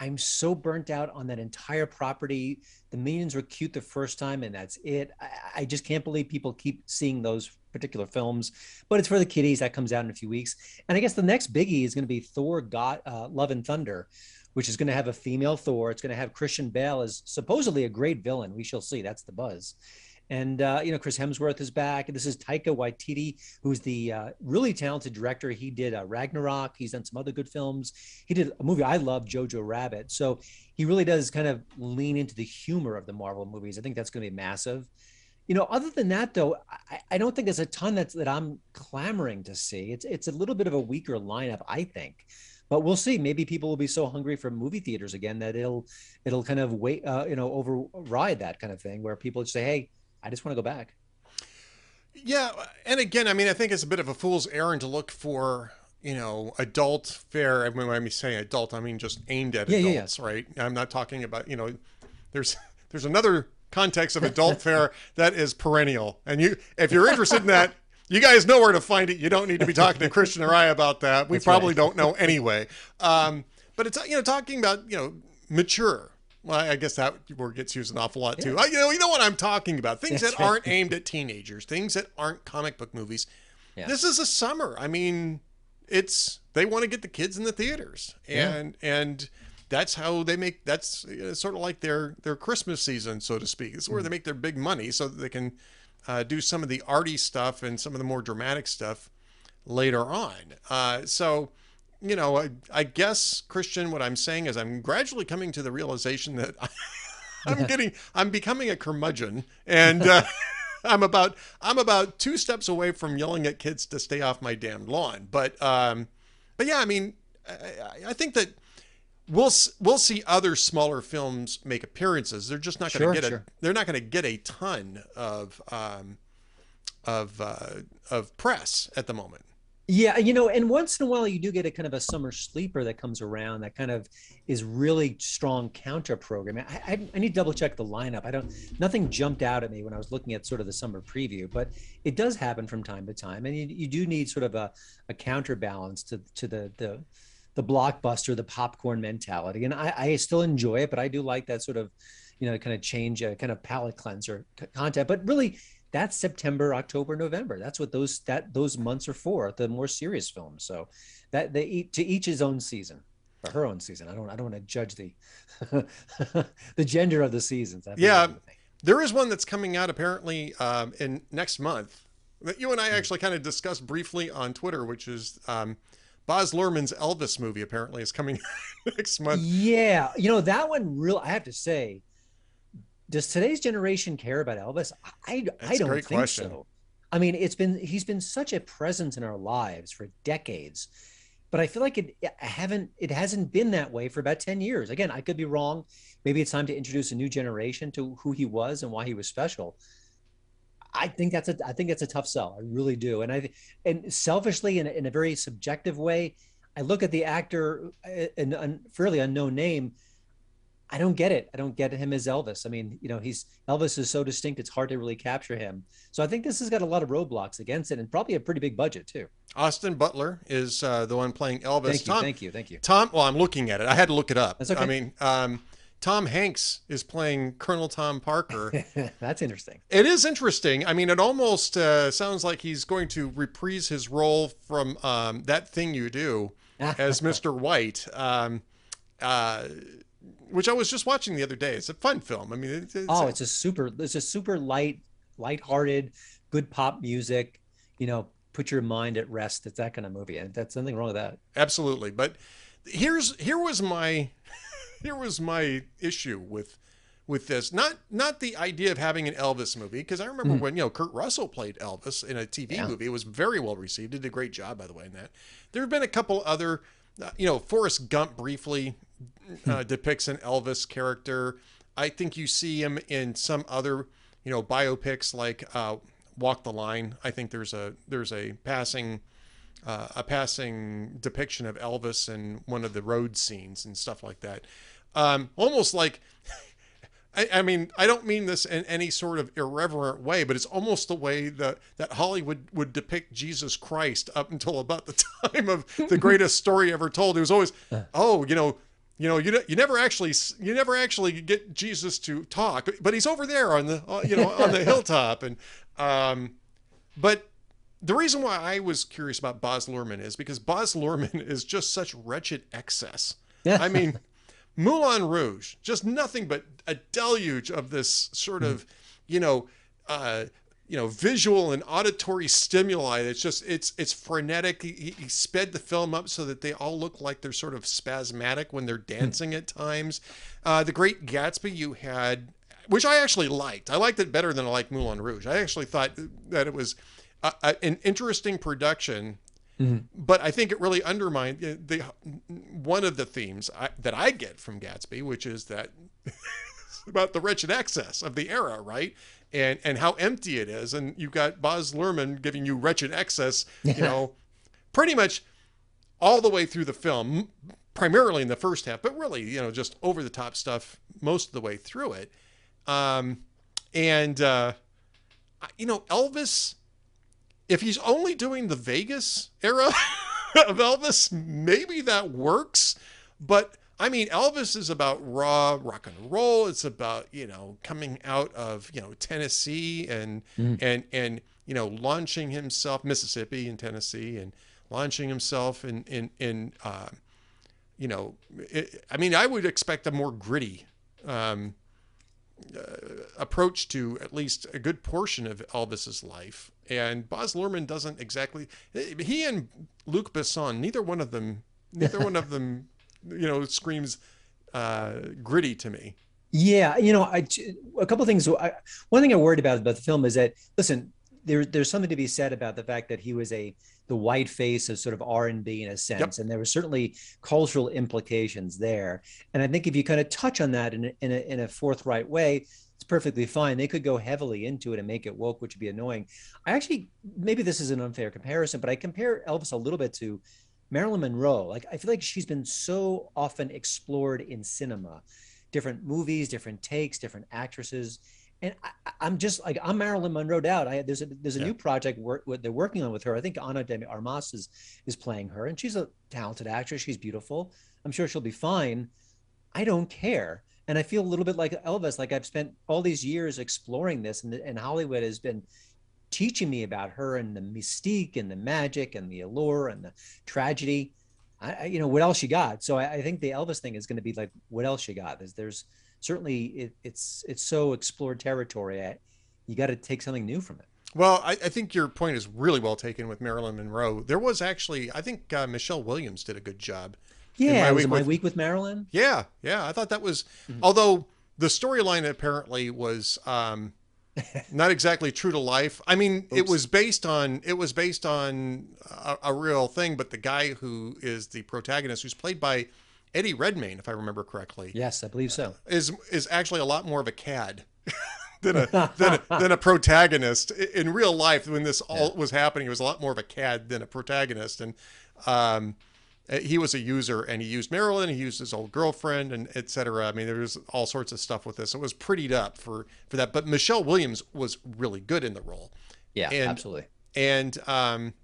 I'm so burnt out on that entire property. The Minions were cute the first time, and that's it. I, I just can't believe people keep seeing those particular films. But it's for the kiddies. That comes out in a few weeks, and I guess the next biggie is going to be Thor: God, uh, Love and Thunder, which is going to have a female Thor. It's going to have Christian Bale as supposedly a great villain. We shall see. That's the buzz. And uh, you know, Chris Hemsworth is back. This is Taika Waititi, who's the uh, really talented director. He did uh, Ragnarok. He's done some other good films. He did a movie I love, Jojo Rabbit. So he really does kind of lean into the humor of the Marvel movies. I think that's going to be massive. You know, other than that, though, I, I don't think there's a ton that's that I'm clamoring to see. It's it's a little bit of a weaker lineup, I think but we'll see. Maybe people will be so hungry for movie theaters again that it'll it'll kind of wait, uh, you know, override that kind of thing where people just say, "Hey, I just want to go back. Yeah, and again, I mean, I think it's a bit of a fool's errand to look for, you know, adult fare. I mean, when I say adult, I mean just aimed at yeah, adults, yeah, yeah. right? I'm not talking about, you know, there's there's another context of adult fare (laughs) that is perennial, and you, if you're interested in that. You guys know where to find it. You don't need to be talking to Christian or I about that. We That's probably right. don't know (laughs) anyway. Um, but it's you know talking about you know mature well, I guess that word gets used an awful lot too. Yeah. I, you know, you know what I'm talking about. Things That's that (laughs) right. aren't aimed at teenagers, things that aren't comic book movies. Yeah. This is a summer. I mean, it's they want to get the kids in the theaters, and yeah. and that's how they make. That's sort of like their their Christmas season, so to speak. It's where mm. they make their big money, so that they can uh, do some of the arty stuff and some of the more dramatic stuff later on. Uh, so you know, I, I, guess Christian, what I'm saying is I'm gradually coming to the realization that (laughs) I, am getting, I'm becoming a curmudgeon, and uh, (laughs) (laughs) I'm about, I'm about two steps away from yelling at kids to stay off my damn lawn. But, um, but yeah, I mean, I, I think that we'll we'll see other smaller films make appearances. They're just not going to sure, get sure. a, they're not going to get a ton of, um, of, uh, of press at the moment. Yeah, you know, and once in a while you do get a kind of a summer sleeper that comes around that kind of is really strong counter programming. I, I, I, need to double check the lineup. I don't, nothing jumped out at me when I was looking at sort of the summer preview, but it does happen from time to time, and you, you do need sort of a, a counterbalance to to the the the blockbuster, the popcorn mentality, and I, I still enjoy it, but I do like that sort of, you know, kind of change, a kind of palate cleanser content. But really, that's September, October, November. That's what those that those months are for. The more serious films. So that they eat to each his own season or her own season. I don't I don't want to judge the (laughs) the gender of the seasons. That'd yeah, there is one that's coming out apparently um, in next month that you and I hmm. actually kind of discussed briefly on Twitter, which is. Um, Baz Luhrmann's Elvis movie apparently is coming (laughs) next month. Yeah, you know that one. Real, I have to say, does today's generation care about Elvis? I That's I don't think question. so. I mean, it's been he's been such a presence in our lives for decades. but I feel like it I haven't it hasn't been that way for about 10 years. Again, I could be wrong. Maybe it's time to introduce a new generation to who he was and why he was special. I think that's a I think that's a tough sell. I really do. And I and selfishly in a, in a very subjective way, I look at the actor uh, an, a fairly unknown name. I don't get it. I don't get him as Elvis. I mean, you know, he's Elvis is so distinct; it's hard to really capture him. So I think this has got a lot of roadblocks against it, and probably a pretty big budget too. Austin Butler is uh, the one playing Elvis. Thank you, Tom, thank you, thank you. Tom, well, I'm looking at it. I had to look it up. That's okay. I mean, um, Tom Hanks is playing Colonel Tom Parker. (laughs) That's interesting. It is interesting. I mean, it almost uh, sounds like he's going to reprise his role from um, that thing you do (laughs) as Mr. White, um, uh, which I was just watching the other day. It's a fun film. I mean, it's, it's oh, it's a super, it's a super light, light-hearted, good pop music. You know, put your mind at rest. It's that kind of movie, and that's nothing wrong with that. Absolutely, but here's here was my (laughs) here was my issue with with this. Not not the idea of having an Elvis movie because I remember mm. when you know Kurt Russell played Elvis in a TV yeah. movie. It was very well received. Did a great job by the way in that. There have been a couple other, uh, you know, Forrest Gump briefly uh, depicts an Elvis character. I think you see him in some other you know biopics like uh, Walk the Line. I think there's a there's a passing. Uh, a passing depiction of Elvis in one of the road scenes and stuff like that. Um, almost like, (laughs) I, I, mean, I don't mean this in any sort of irreverent way, but it's almost the way that, that Hollywood would depict Jesus Christ up until about the (laughs) time of the greatest story ever told. It was always, oh, you know, you know, you, you never actually you never actually get Jesus to talk, but he's over there on the uh, you know on the (laughs) hilltop, and um, but the reason why I was curious about Baz Luhrmann is because Baz Luhrmann is just such wretched excess. Yeah. I mean, (laughs) Moulin Rouge, just nothing but a deluge of this sort of, you know, uh, you know, visual and auditory stimuli. It's just it's it's frenetic. He, he, sped the film up so that they all look like they're sort of spasmodic when they're dancing at times. Uh, the Great Gatsby, you had, which I actually liked. I liked it better than I liked Moulin Rouge. I actually thought that it was a, a, an interesting production Mm-hmm. But I think it really undermined the one of the themes I, that I get from Gatsby, which is that (laughs) about the wretched excess of the era, right? And and how empty it is, and you've got Baz Luhrmann giving you wretched excess, you (laughs) know, pretty much all the way through the film, primarily in the first half, but really, you know, just over the top stuff most of the way through it. Um, and uh, you know, Elvis if he's only doing the Vegas era (laughs) of Elvis, maybe that works. But I mean, Elvis is about raw rock and roll. It's about you know coming out of you know Tennessee and mm. and and you know launching himself Mississippi and Tennessee and launching himself in in in uh, you know. It, I mean, I would expect a more gritty. Um, uh, approach to at least a good portion of Elvis's life. And Baz Luhrmann doesn't exactly. He and Luc Besson, neither one of them, neither one of them, (laughs) you know, screams uh, gritty to me. Yeah, you know, I, a couple things. I, one thing I worried about about the film is that listen, there, there's something to be said about the fact that he was a the white face of sort of R&B in a sense yep. and there were certainly cultural implications there and I think if you kind of touch on that in a, in a, in a forthright way it's perfectly fine they could go heavily into it and make it woke which would be annoying I actually maybe this is an unfair comparison but I compare Elvis a little bit to Marilyn Monroe like I feel like she's been so often explored in cinema different movies different takes different actresses and I, am just like I'm Marilyn Monroe out. I there's a there's a yeah. new project work they're working on with her. I think Ana de Armas is is playing her, and she's a talented actress. She's beautiful. I'm sure she'll be fine. I don't care, and I feel a little bit like Elvis. Like I've spent all these years exploring this, and and Hollywood has been teaching me about her and the mystique and the magic and the allure and the tragedy. I, you know what else you got? So I, I think the Elvis thing is going to be like, what else you got? There's there's certainly it, it's it's so explored territory. I, you got to take something new from it. Well, I, I, think your point is really well taken with Marilyn Monroe. There was actually, I think uh, Michelle Williams did a good job. Yeah, my, week, my with, week with Marilyn. Yeah, yeah, I thought that was. Mm-hmm. Although the storyline apparently was, um, not exactly true to life. I mean, Oops. it was based on it was based on a, a, real thing, but the guy who is the protagonist, who's played by Eddie Redmayne, if I remember correctly. Yes, I believe so. Is is actually a lot more of a cad. (laughs) than a, (laughs) than a than a protagonist in real life when this all yeah. was happening. It was a lot more of a cad than a protagonist, and um, uh, he was a user and he used Marilyn, he used his old girlfriend and etc. I mean, there was all sorts of stuff with this. It was prettied up for for that. But Michelle Williams was really good in the role. Yeah, and, absolutely. And um,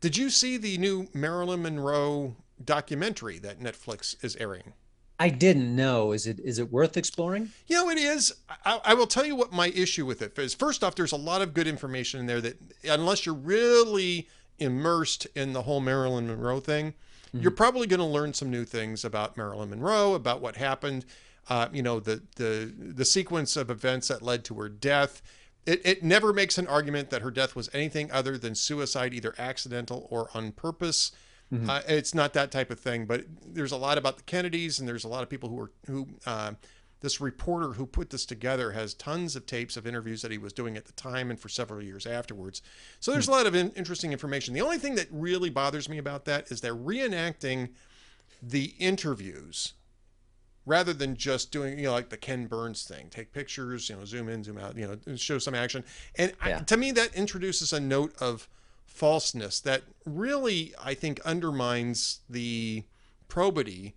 did you see the new Marilyn Monroe documentary that Netflix is airing? I didn't know. Is it is it worth exploring? You know, it is. I, I, will tell you what my issue with it is. First off, there's a lot of good information in there that, unless you're really immersed in the whole Marilyn Monroe thing, mm-hmm. you're probably going to learn some new things about Marilyn Monroe, about what happened. Uh, you know, the the the sequence of events that led to her death. It, it never makes an argument that her death was anything other than suicide, either accidental or on purpose. Mm-hmm. Uh, it's not that type of thing, but there's a lot about the Kennedys, and there's a lot of people who are who uh, this reporter who put this together has tons of tapes of interviews that he was doing at the time and for several years afterwards. So there's hmm. a lot of in- interesting information. The only thing that really bothers me about that is they're reenacting the interviews rather than just doing you know like the Ken Burns thing, take pictures, you know, zoom in, zoom out, you know, show some action. And yeah. I, to me, that introduces a note of falseness that really I think undermines the probity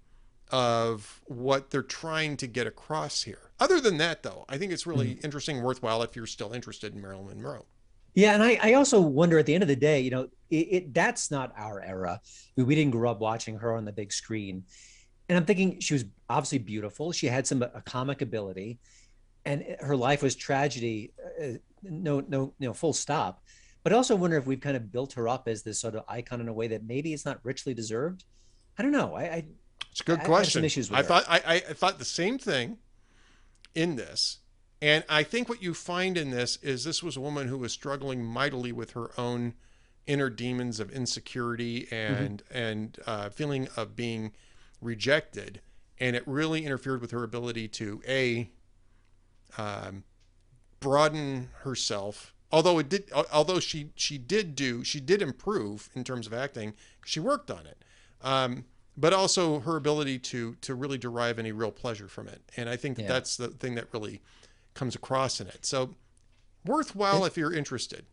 of what they're trying to get across here. Other than that, though, I think it's really mm-hmm. interesting, worthwhile if you're still interested in Marilyn Monroe. Yeah, and I, I also wonder at the end of the day, you know, it, it that's not our era. We, we didn't grow up watching her on the big screen, and I'm thinking she was obviously beautiful. She had some a comic ability, and her life was tragedy. Uh, no, no, no, full stop. But I also wonder if we've kind of built her up as this sort of icon in a way that maybe it's not richly deserved. I don't know. I, I it's a good I, question. I, I thought I, I thought the same thing in this. And I think what you find in this is this was a woman who was struggling mightily with her own inner demons of insecurity and mm-hmm. and uh, feeling of being rejected, and it really interfered with her ability to a um, broaden herself. Although it did, although she she did do she did improve in terms of acting, she worked on it. Um, but also her ability to to really derive any real pleasure from it. And I think that yeah. that's the thing that really comes across in it. So worthwhile if you're interested.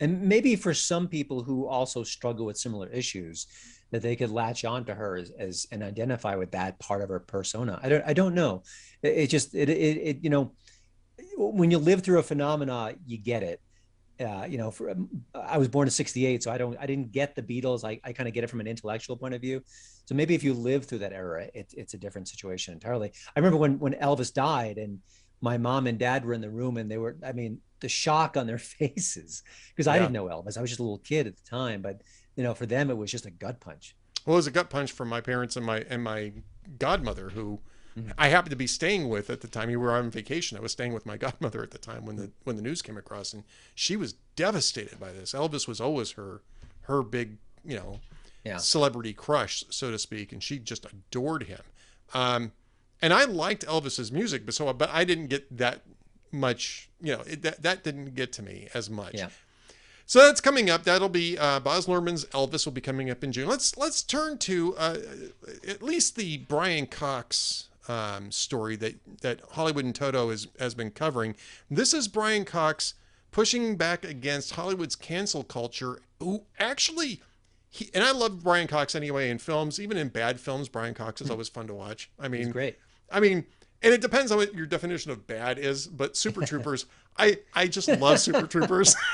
And maybe for some people who also struggle with similar issues, that they could latch onto her as, as and identify with that part of her persona. I don't I don't know. It, it just it, it it you know when you live through a phenomena, you get it uh, you know, for, um, I was born in '68, so I don't, I didn't get the Beatles. I, I kind of get it from an intellectual point of view. So maybe if you live through that era, it, it's a different situation entirely. I remember when when Elvis died, and my mom and dad were in the room, and they were, I mean, the shock on their (laughs) faces because I didn't know Elvis. I was just a little kid at the time, but you know, for them, it was just a gut punch. Well, it was a gut punch for my parents and my and my godmother who Mm-hmm. I happened to be staying with at the time. You were on vacation. I was staying with my (laughs) godmother at the time when the when the news came across, and she was devastated by this. Elvis was always her her big, you know, yeah. celebrity crush, so to speak, and she just adored him. Um, and I liked Elvis's music, but so but I didn't get that much. You know, it, that that didn't get to me as much. Yeah. So that's coming up. That'll be uh, Baz Luhrmann's Elvis will be coming up in June. Let's let's turn to uh, at least the Brian Cox um, story that that Hollywood and Toto has has been covering. This is Brian Cox pushing back against Hollywood's cancel culture. Who actually, he, and I love Brian Cox anyway in films, even in bad films. Brian Cox is hmm. always fun to watch. I mean, He's great. I mean, and it depends on what your definition of bad is. But Super (laughs) Troopers, I I just love Super Troopers. (laughs)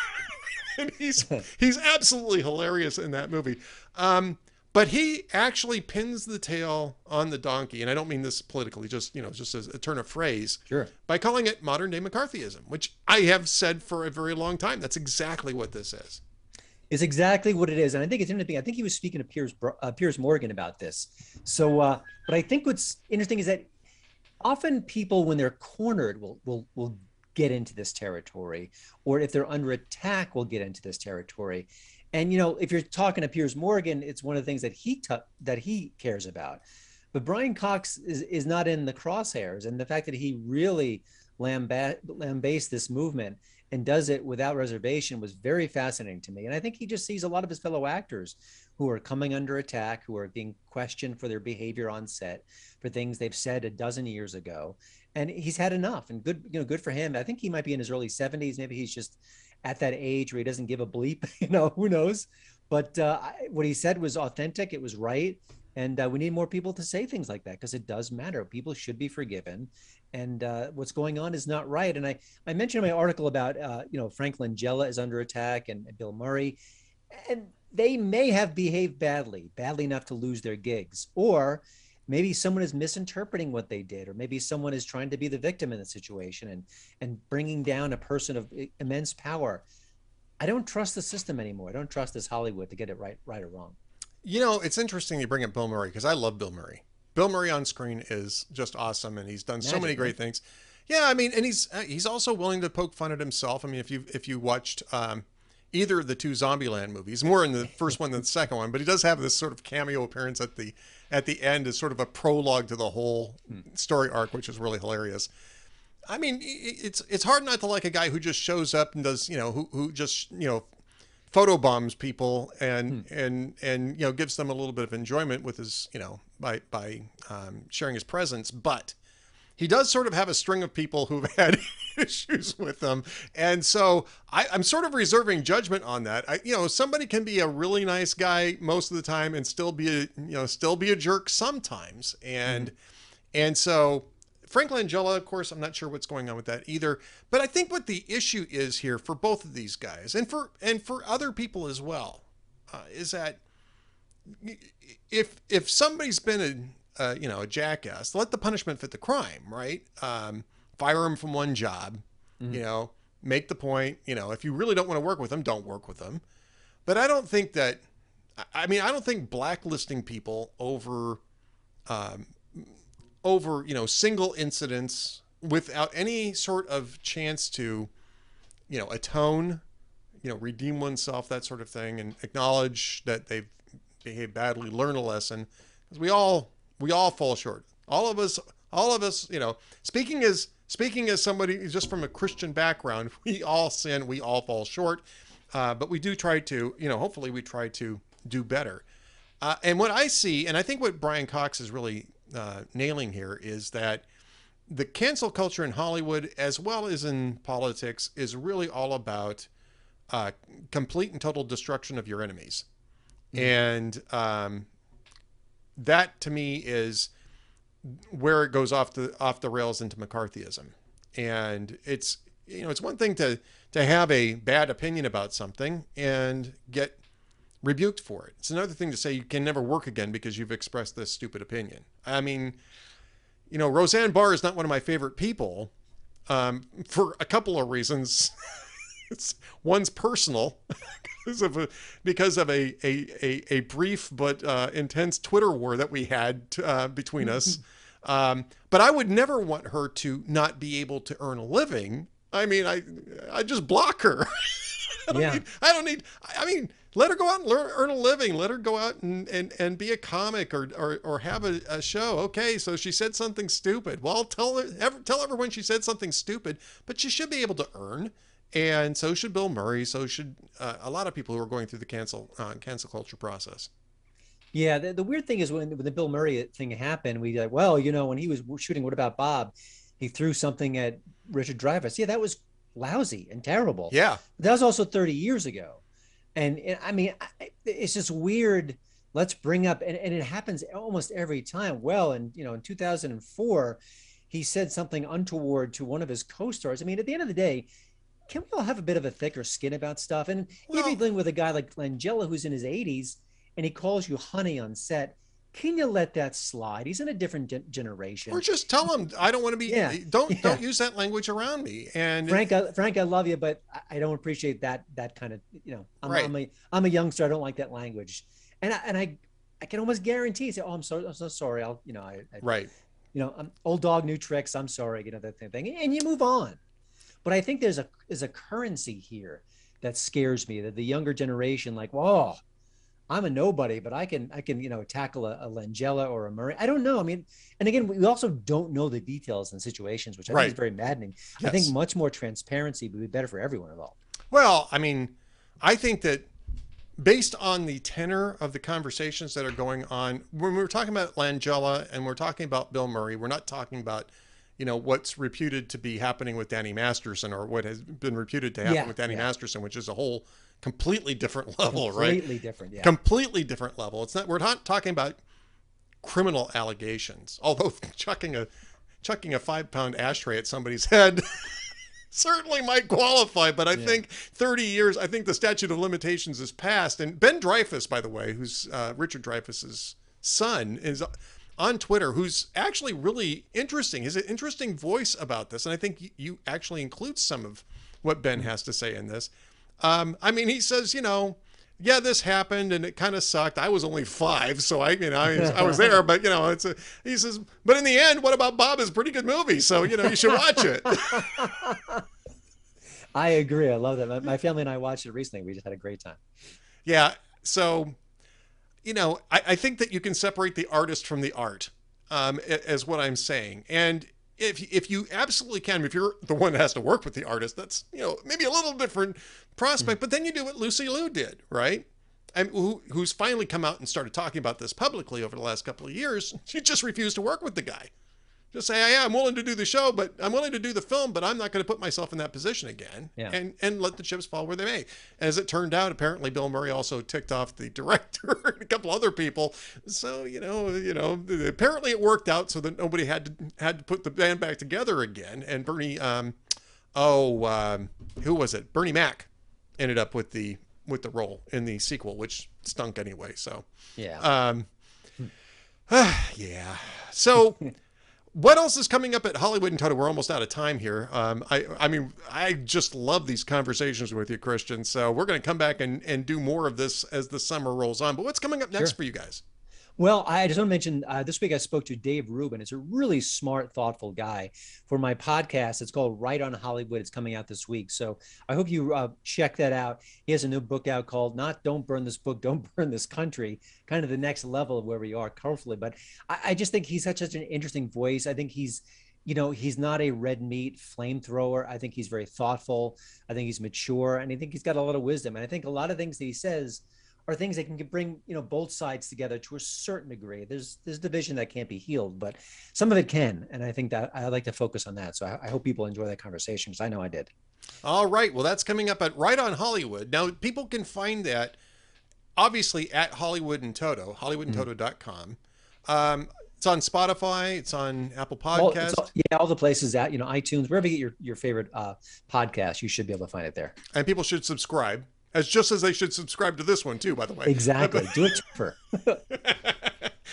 (laughs) and he's he's absolutely hilarious in that movie. Um, but he actually pins the tail on the donkey, and I don't mean this politically, just you know, just as a turn of phrase. Sure. By calling it modern day McCarthyism, which I have said for a very long time. That's exactly what this is. Is exactly what it is, and I think it's interesting. I think he was speaking to Piers uh, Piers Morgan about this. So, uh, but I think what's interesting is that often people, when they're cornered, will will will get into this territory, or if they're under attack, will get into this territory. And you know, if you're talking to Piers Morgan, it's one of the things that he t- that he cares about. But Brian Cox is is not in the crosshairs, and the fact that he really lamba- lambaste this movement and does it without reservation was very fascinating to me. And I think he just sees a lot of his fellow actors who are coming under attack, who are being questioned for their behavior on set, for things they've said a dozen years ago. And he's had enough and good, you know, good for him. I think he might be in his early 70s. Maybe he's just at that age where he doesn't give a bleep, (laughs) you know, who knows? But uh, what he said was authentic, it was right. And uh, we need more people to say things like that because it does matter. People should be forgiven, and uh, what's going on is not right. And I, I mentioned in my article about uh, you know Frank Langella is under attack and, and Bill Murray, and they may have behaved badly, badly enough to lose their gigs, or maybe someone is misinterpreting what they did, or maybe someone is trying to be the victim in the situation and and bringing down a person of immense power. I don't trust the system anymore. I don't trust this Hollywood to get it right, right or wrong. You know, it's interesting you bring up Bill Murray because I love Bill Murray. Bill Murray on screen is just awesome, and he's done Magic, so many great things. Yeah, I mean, and he's uh, he's also willing to poke fun at himself. I mean, if you if you watched um, either of the two Zombieland movies, more in the first one than the second one, but he does have this sort of cameo appearance at the at the end as sort of a prologue to the whole hmm. story arc, which is really hilarious. I mean, it's it's hard not to like a guy who just shows up and does you know who who just you know photobombs people and hmm. and and you know gives them a little bit of enjoyment with his you know by by um, sharing his presence but he does sort of have a string of people who've (laughs) had issues with him and so I, am sort of reserving judgment on that I, you know somebody can be a really nice guy most of the time and still be a you know still be a jerk sometimes and hmm. and so Frank Langella, of course, I'm not sure what's going on with that either. But I think what the issue is here for both of these guys, and for and for other people as well, uh, is that if if somebody's been a uh, you know a jackass, let the punishment fit the crime, right? Um, fire him from one job, mm-hmm. you know, make the point. You know, if you really don't want to work with them, don't work with them. But I don't think that. I mean, I don't think blacklisting people over um, over you know single incidents without any sort of chance to you know atone you know redeem oneself that sort of thing and acknowledge that they've behaved badly learn a lesson because we all we all fall short all of us all of us you know speaking as speaking as somebody just from a christian background (laughs) we all sin we all fall short uh, but we do try to you know hopefully we try to do better uh, and what i see and i think what brian cox is really uh, nailing here is that the cancel culture in Hollywood, as well as in politics, is really all about uh, complete and total destruction of your enemies. Mm-hmm. And um, that to me is where it goes off the off the rails into McCarthyism. And it's you know it's one thing to to have a bad opinion about something and get rebuked for it. It's another thing to say you can never work again because you've expressed this stupid opinion. I mean, you know, Roseanne Barr is not one of my favorite people um, for a couple of reasons. (laughs) it's one's personal (laughs) because of a because of a a, a, a brief but uh, intense Twitter war that we had uh, between us. (laughs) Um, but I would never want her to not be able to earn a living. I mean, I I just block her. (laughs) I don't yeah. need. I don't need. I mean, let her go out and learn, earn a living. Let her go out and, and, and be a comic or, or, or have a, a show. Okay, so she said something stupid. Well, tell her, ever, tell everyone she said something stupid, but she should be able to earn. And so should Bill Murray. So should uh, a lot of people who are going through the cancel uh, cancel culture process. Yeah, the, the, weird thing is when, when the Bill Murray thing happened, we like, well, you know, when he was shooting, what about Bob? He threw something at Richard Dreyfuss. Yeah, that was lousy and terrible. Yeah, that was also 30 years ago and, and I mean, it's just weird. Let's bring up, and, and it happens almost every time. Well, and you know, in 2004, he said something untoward to one of his co-stars. I mean, at the end of the day, can we all have a bit of a thicker skin about stuff? And well, if you're dealing with a guy like Langella who's in his 80s and he calls you honey on set, can you let that slide? He's in a different ge- generation. Or just tell him I don't want to be. Yeah. Don't yeah. don't use that language around me. And Frank, I, Frank, I love you, but I don't appreciate that that kind of you know. I'm, right. I'm a I'm a youngster. I don't like that language, and I, and I I can almost guarantee. Say, oh, I'm so I'm so sorry. I'll you know I, I right. You know, I'm, old dog, new tricks. I'm sorry. You know that thing, and you move on. But I think there's a is a currency here that scares me. That the younger generation, like, whoa I'm a nobody, but I can I can you know tackle a, a Langella or a Murray. I don't know. I mean, and again, we also don't know the details and situations, which I right. think is very maddening. Yes. I think much more transparency would be better for everyone involved. Well, I mean, I think that based on the tenor of the conversations that are going on, when we're talking about Langella and we're talking about Bill Murray, we're not talking about you know what's reputed to be happening with Danny Masterson or what has been reputed to happen yeah, with Danny yeah. Masterson, which is a whole completely different (laughs) level, completely right? Completely different, yeah. Completely different level. It's not we're not talking about criminal allegations. Although (laughs) chucking a chucking a five pound ashtray at somebody's head (laughs) certainly might qualify, but I yeah. think 30 years, I think the statute of limitations is passed. And Ben Dreyfuss, by the way, who's uh, Richard Dreyfuss's son, is on Twitter, who's actually really interesting. He's an interesting voice about this. And I think you actually include some of what Ben has to say in this. Um, I mean, he says, you know, yeah, this happened and it kind of sucked. I was only five, so I, you know, I, I was there, but you know, it's a, he says, but in the end, what about Bob is a pretty good movie. So, you know, you should watch it. (laughs) I agree. I love that. My, my, family and I watched it recently. We just had a great time. Yeah. So, you know, I, I think that you can separate the artist from the art, um, as what I'm saying. And if if you absolutely can, if you're the one that has to work with the artist, that's you know maybe a little different prospect. Mm-hmm. But then you do what Lucy Liu did, right? And who, who's finally come out and started talking about this publicly over the last couple of years. She just refused to work with the guy just say, yeah, I'm willing to do the show, but I'm willing to do the film, but I'm not going to put myself in that position again. Yeah. And and let the chips fall where they may. As it turned out, apparently Bill Murray also ticked off the (laughs) director and a couple other people. So you know, you know, apparently it worked out so that nobody had to had to put the band back together again. And Bernie, um, oh, um, who was it? Bernie Mac ended up with the with the role in the sequel, which stunk anyway. So yeah. Um, (sighs) yeah. So. (laughs) what else is coming up at Hollywood in Toto? We're almost out of time here. Um, I, I mean, I just love these conversations with you, Christian. So we're going to come back and, and do more of this as the summer rolls on. But what's coming up next sure. for you guys? Well, I just want to mention uh, this week I spoke to Dave Rubin. It's a really smart, thoughtful guy for my podcast. It's called Right on Hollywood. It's coming out this week. So I hope you uh, check that out. He has a new book out called Not Don't Burn This Book, Don't (laughs) Burn This Country, kind of the next level of where we are culturally. But I, I just think he's such, such an interesting voice. I think he's you know, he's not a red meat flamethrower. I think he's very thoughtful. I think he's mature, and I think he's got a lot of wisdom. And I think a lot of things that he says are things that can bring you know both sides together to a certain degree. There's there's division that can't be healed, but some of it can, and I think that I like to focus on that. So I, I hope people enjoy that conversation because I know I did. All right, well that's coming up at Right on Hollywood. Now people can find that obviously at Hollywood in Toto, hollywoodintoto.com. Um, it's on Spotify. It's on Apple Podcasts. All, yeah, all the places at you know iTunes, wherever you get your your favorite uh, podcast, you should be able to find it there. And people should subscribe as just as they should subscribe to this one too. By the way, exactly. (laughs) Do it for. (laughs)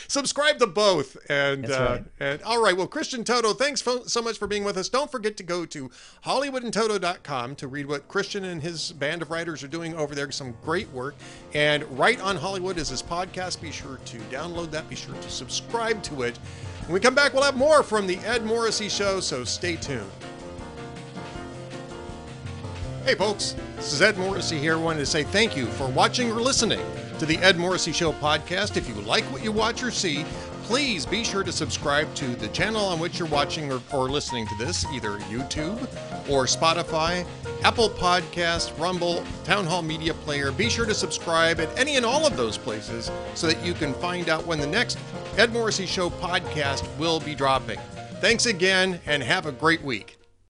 subscribe to both and uh, right. and all right well christian toto thanks so much for being with us don't forget to go to hollywoodintoto.com to read what christian and his band of writers are doing over there some great work and right on hollywood is his podcast be sure to download that be sure to subscribe to it when we come back we'll have more from the ed morrissey show so stay tuned Hey folks, this is Ed Morrissey here. I wanted to say thank you for watching or listening to the Ed Morrissey Show podcast. If you like what you watch or see, please be sure to subscribe to the channel on which you're watching or, or listening to this, either YouTube or Spotify, Apple Podcast, Rumble, Town Hall Media Player. Be sure to subscribe at any and all of those places so that you can find out when the next Ed Morrissey Show podcast will be dropping. Thanks again and have a great week.